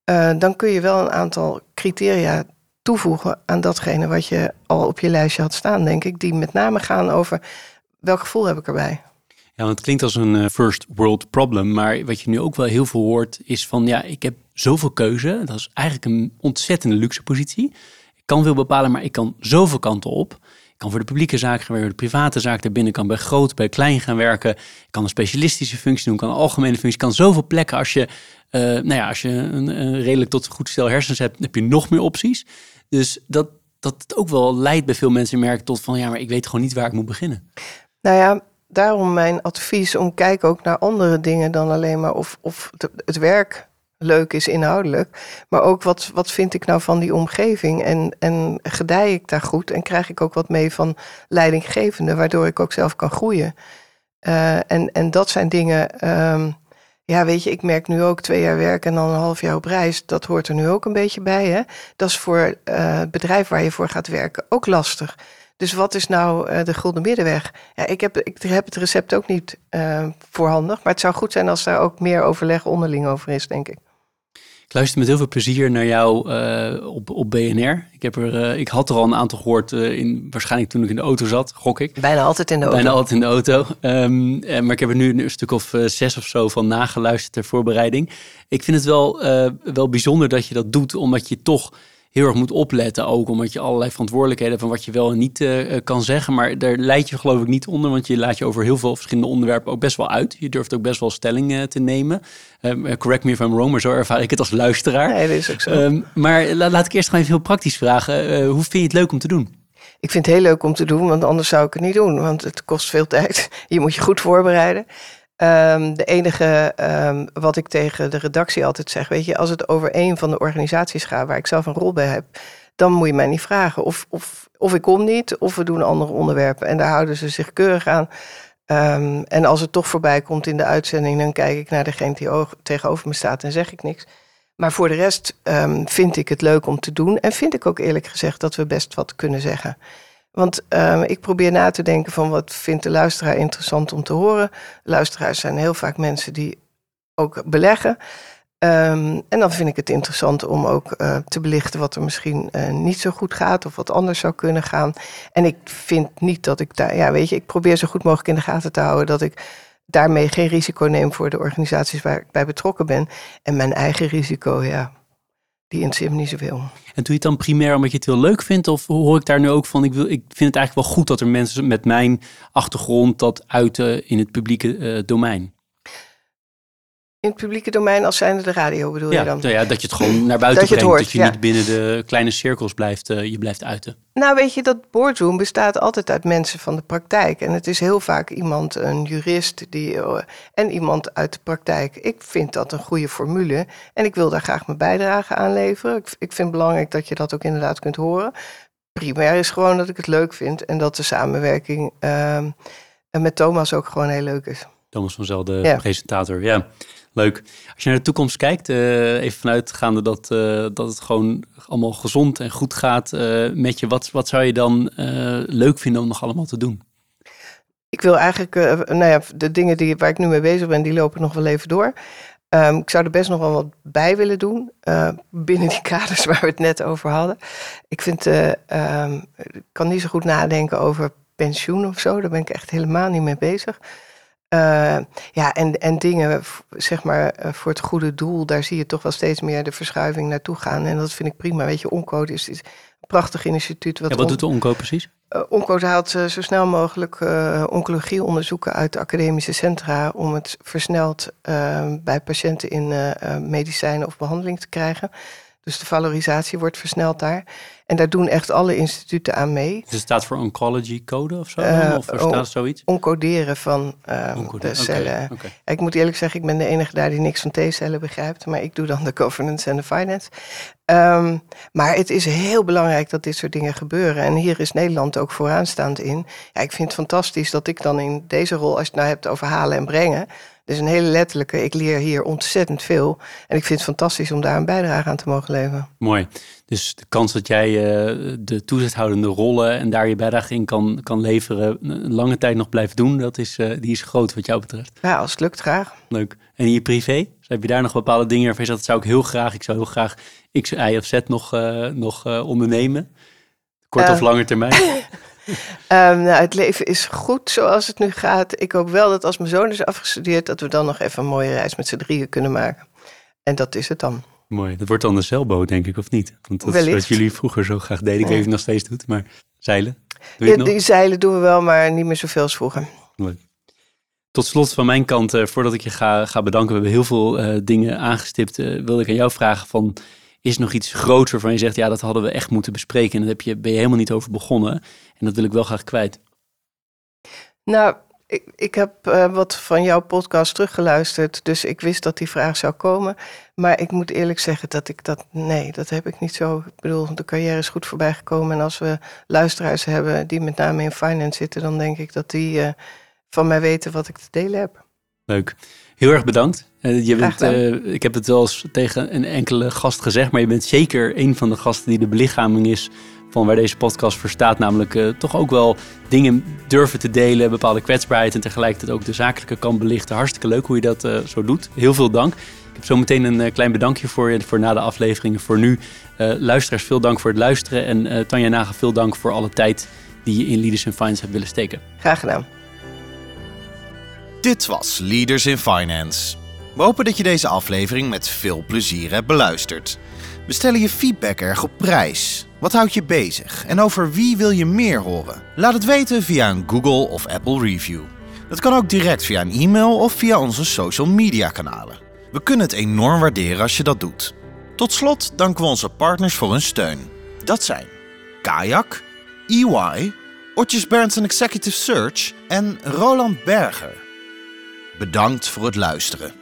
eh, dan kun je wel een aantal criteria toevoegen aan datgene wat je al op je lijstje had staan, denk ik. Die met name gaan over welk gevoel heb ik erbij. Ja, want het klinkt als een eh, first world problem. Maar wat je nu ook wel heel veel hoort is van... ja, ik heb zoveel keuze. Dat is eigenlijk een ontzettende luxe positie. Ik kan veel bepalen, maar ik kan zoveel kanten op. Kan voor de publieke zaak gaan werken, de private zaak daarbinnen. kan bij groot, bij klein gaan werken. Kan een specialistische functie doen, kan algemene functie. kan zoveel plekken. Als je, eh, nou ja, als je een, een redelijk tot goed stel hersens hebt, heb je nog meer opties. Dus dat, dat het ook wel leidt bij veel mensen merken tot van... ja, maar ik weet gewoon niet waar ik moet beginnen. Nou ja, daarom mijn advies om kijk ook naar andere dingen dan alleen maar of, of het werk leuk is inhoudelijk. Maar ook wat, wat vind ik nou van die omgeving en, en gedij ik daar goed en krijg ik ook wat mee van leidinggevende, waardoor ik ook zelf kan groeien. Eh, en, en dat zijn dingen, ehm, ja weet je, ik merk nu ook twee jaar werk en dan een half jaar op reis. Dat hoort er nu ook een beetje bij. Hè? Dat is voor eh, het bedrijf waar je voor gaat werken ook lastig. Dus wat is nou eh, de gulden middenweg? Ja, ik, heb, ik heb het recept ook niet voorhandig. Maar het zou goed zijn als daar ook meer overleg onderling over is, denk ik. Ik luister met heel veel plezier naar jou eh, op, op BNR. Ik, heb er, eh, ik had er al een aantal gehoord, eh, in, waarschijnlijk toen ik in de auto zat, gok ik. Bijna altijd in de auto. Bijna altijd in de auto. Ehm, eh, maar ik heb er nu een stuk of zes of zo van nageluisterd ter voorbereiding. Ik vind het wel, wel bijzonder dat je dat doet, omdat je toch heel erg moet opletten ook. Omdat je allerlei verantwoordelijkheden van wat je wel en niet uh, kan zeggen. Maar daar leid je geloof ik niet onder. Want je laat je over heel veel verschillende onderwerpen ook best wel uit. Je durft ook best wel stelling uh, te nemen. Uh, correct me if I'm wrong, maar zo ervaar ik het als luisteraar. Nee, dat is ook zo. Um, maar la laat ik eerst gewoon even heel praktisch vragen. hoe vind je het leuk om te doen? Ik vind het heel leuk om te doen, want anders zou ik het niet doen. Want het kost veel tijd. Je moet je goed voorbereiden. Um, de enige um, wat ik tegen de redactie altijd zeg, weet je, als het over een van de organisaties gaat waar ik zelf een rol bij heb, dan moet je mij niet vragen of, of, of ik kom niet of we doen andere onderwerpen. En daar houden ze zich keurig aan. Um, en als het toch voorbij komt in de uitzending, dan kijk ik naar degene die tegenover me staat en zeg ik niks. Maar voor de rest vind ik het leuk om te doen en vind ik ook eerlijk gezegd dat we best wat kunnen zeggen. Want uh, ik probeer na te denken van wat vindt de luisteraar interessant om te horen. Luisteraars zijn heel vaak mensen die ook beleggen. Um, en dan vind ik het interessant om ook uh, te belichten wat er misschien uh, niet zo goed gaat of wat anders zou kunnen gaan. En ik vind niet dat ik daar, ja, weet je, ik probeer zo goed mogelijk in de gaten te houden dat ik daarmee geen risico neem voor de organisaties waar ik bij betrokken ben. En mijn eigen risico, ja, die interesseert me niet zoveel. En doe je het dan primair omdat je het heel leuk vindt? Of hoor ik daar nu ook van, ik, wil, ik vind het eigenlijk wel goed dat er mensen met mijn achtergrond dat uiten in het publieke uh, domein? In het publieke domein als zijnde de radio bedoel ja, je dan? Nou ja, dat je het gewoon naar buiten dat brengt. Hoort, dat je niet binnen de kleine cirkels blijft, uh, je blijft uiten. Nou weet je, dat boardroom bestaat altijd uit mensen van de praktijk. En het is heel vaak iemand, een jurist die, uh, en iemand uit de praktijk. Ik vind dat een goede formule. En ik wil daar graag mijn bijdrage aan leveren. Ik, ik vind het belangrijk dat je dat ook inderdaad kunt horen. Primair is gewoon dat ik het leuk vind. En dat de samenwerking uh, met Thomas ook gewoon heel leuk is. Thomas van Zel, de ja. presentator, ja. Leuk. Als je naar de toekomst kijkt, uh, even vanuitgaande dat, uh, dat het gewoon allemaal gezond en goed gaat uh, met je, wat, wat zou je dan leuk vinden om nog allemaal te doen? Ik wil eigenlijk, nou ja, de dingen die, waar ik nu mee bezig ben, die lopen nog wel even door. Um, ik zou er best nog wel wat bij willen doen, binnen die kaders waar we het net over hadden. Ik vind, um, ik kan niet zo goed nadenken over pensioen of zo, daar ben ik echt helemaal niet mee bezig. Uh, ja, en, en dingen, zeg maar, eh, voor het goede doel, daar zie je toch wel steeds meer de verschuiving naartoe gaan. En dat vind ik prima. Weet je, Oncode is, is een prachtig instituut. Wat, ja, wat doet de Oncode precies? Uh, Oncode haalt zo snel mogelijk oncologieonderzoeken uit de academische centra om het versneld bij patiënten in medicijnen of behandeling te krijgen. Dus de valorisatie wordt versneld daar. En daar doen echt alle instituten aan mee. Dus het staat voor oncology code of zo? Uh, of staat zoiets? Oncoderen van uh, de cellen. Okay, Ik moet eerlijk zeggen, ik ben de enige daar die niks van T-cellen begrijpt. Maar ik doe dan de governance en de finance. Um, maar het is heel belangrijk dat dit soort dingen gebeuren. En hier is Nederland ook vooraanstaand in. Ja, ik vind het fantastisch dat ik dan in deze rol, als je het nou hebt over halen en brengen dus een hele letterlijke, ik leer hier ontzettend veel. En ik vind het fantastisch om daar een bijdrage aan te mogen leveren. Mooi. Dus de kans dat jij uh, de toezichthoudende rollen en daar je bijdrage in kan, kan leveren, een lange tijd nog blijven doen, dat is, uh, die is groot wat jou betreft. Ja, als het lukt, graag. Leuk. En in je privé? Dus heb je daar nog bepaalde dingen waarvan je zegt, dat zou ik heel graag, ik zou heel graag X, Y of Z nog, uh, nog ondernemen? Kort of lange termijn? Um, nou, het leven is goed zoals het nu gaat. Ik hoop wel dat als mijn zoon is afgestudeerd, dat we dan nog even een mooie reis met z'n drieën kunnen maken. En dat is het dan. Mooi. Dat wordt dan de zeilboot, denk ik, of niet? Want dat Wellicht. is wat jullie vroeger zo graag deden. Ik weet niet nog steeds doet, maar zeilen. Doe ja, die zeilen doen we wel, maar niet meer zoveel als vroeger. Mooi. Tot slot van mijn kant, uh, voordat ik je ga, ga bedanken, we hebben heel veel uh, dingen aangestipt. Uh, wilde ik aan jou vragen van, is nog iets groots waarvan je zegt, ja, dat hadden we echt moeten bespreken. En daar heb je, ben je helemaal niet over begonnen. En dat wil ik wel graag kwijt. Nou, ik, ik heb uh, wat van jouw podcast teruggeluisterd. Dus ik wist dat die vraag zou komen. Maar ik moet eerlijk zeggen dat ik dat. Nee, dat heb ik niet zo. Ik bedoel, de carrière is goed voorbij gekomen. En als we luisteraars hebben die met name in finance zitten, dan denk ik dat die uh, van mij weten wat ik te delen heb. Leuk. Heel erg bedankt. Uh, je bent, uh, ik heb het wel eens tegen een enkele gast gezegd, maar je bent zeker een van de gasten die de belichaming is van waar deze podcast voor staat. Namelijk uh, toch ook wel dingen durven te delen, bepaalde kwetsbaarheid en tegelijkertijd ook de zakelijke kant belichten. Hartstikke leuk hoe je dat zo doet. Heel veel dank. Ik heb zo meteen een klein bedankje voor je voor na de afleveringen. Voor nu, luisteraars, veel dank voor het luisteren. En Tanja Naga, veel dank voor alle tijd die je in Leaders in Finance hebt willen steken. Graag gedaan. Dit was Leaders in Finance. We hopen dat je deze aflevering met veel plezier hebt beluisterd. We stellen je feedback erg op prijs. Wat houdt je bezig en over wie wil je meer horen? Laat het weten via een Google of Apple review. Dat kan ook direct via een e-mail of via onze social media kanalen. We kunnen het enorm waarderen als je dat doet. Tot slot danken we onze partners voor hun steun. Dat zijn Kayak, EY, Otjes Berndsen Executive Search en Roland Berger. Bedankt voor het luisteren.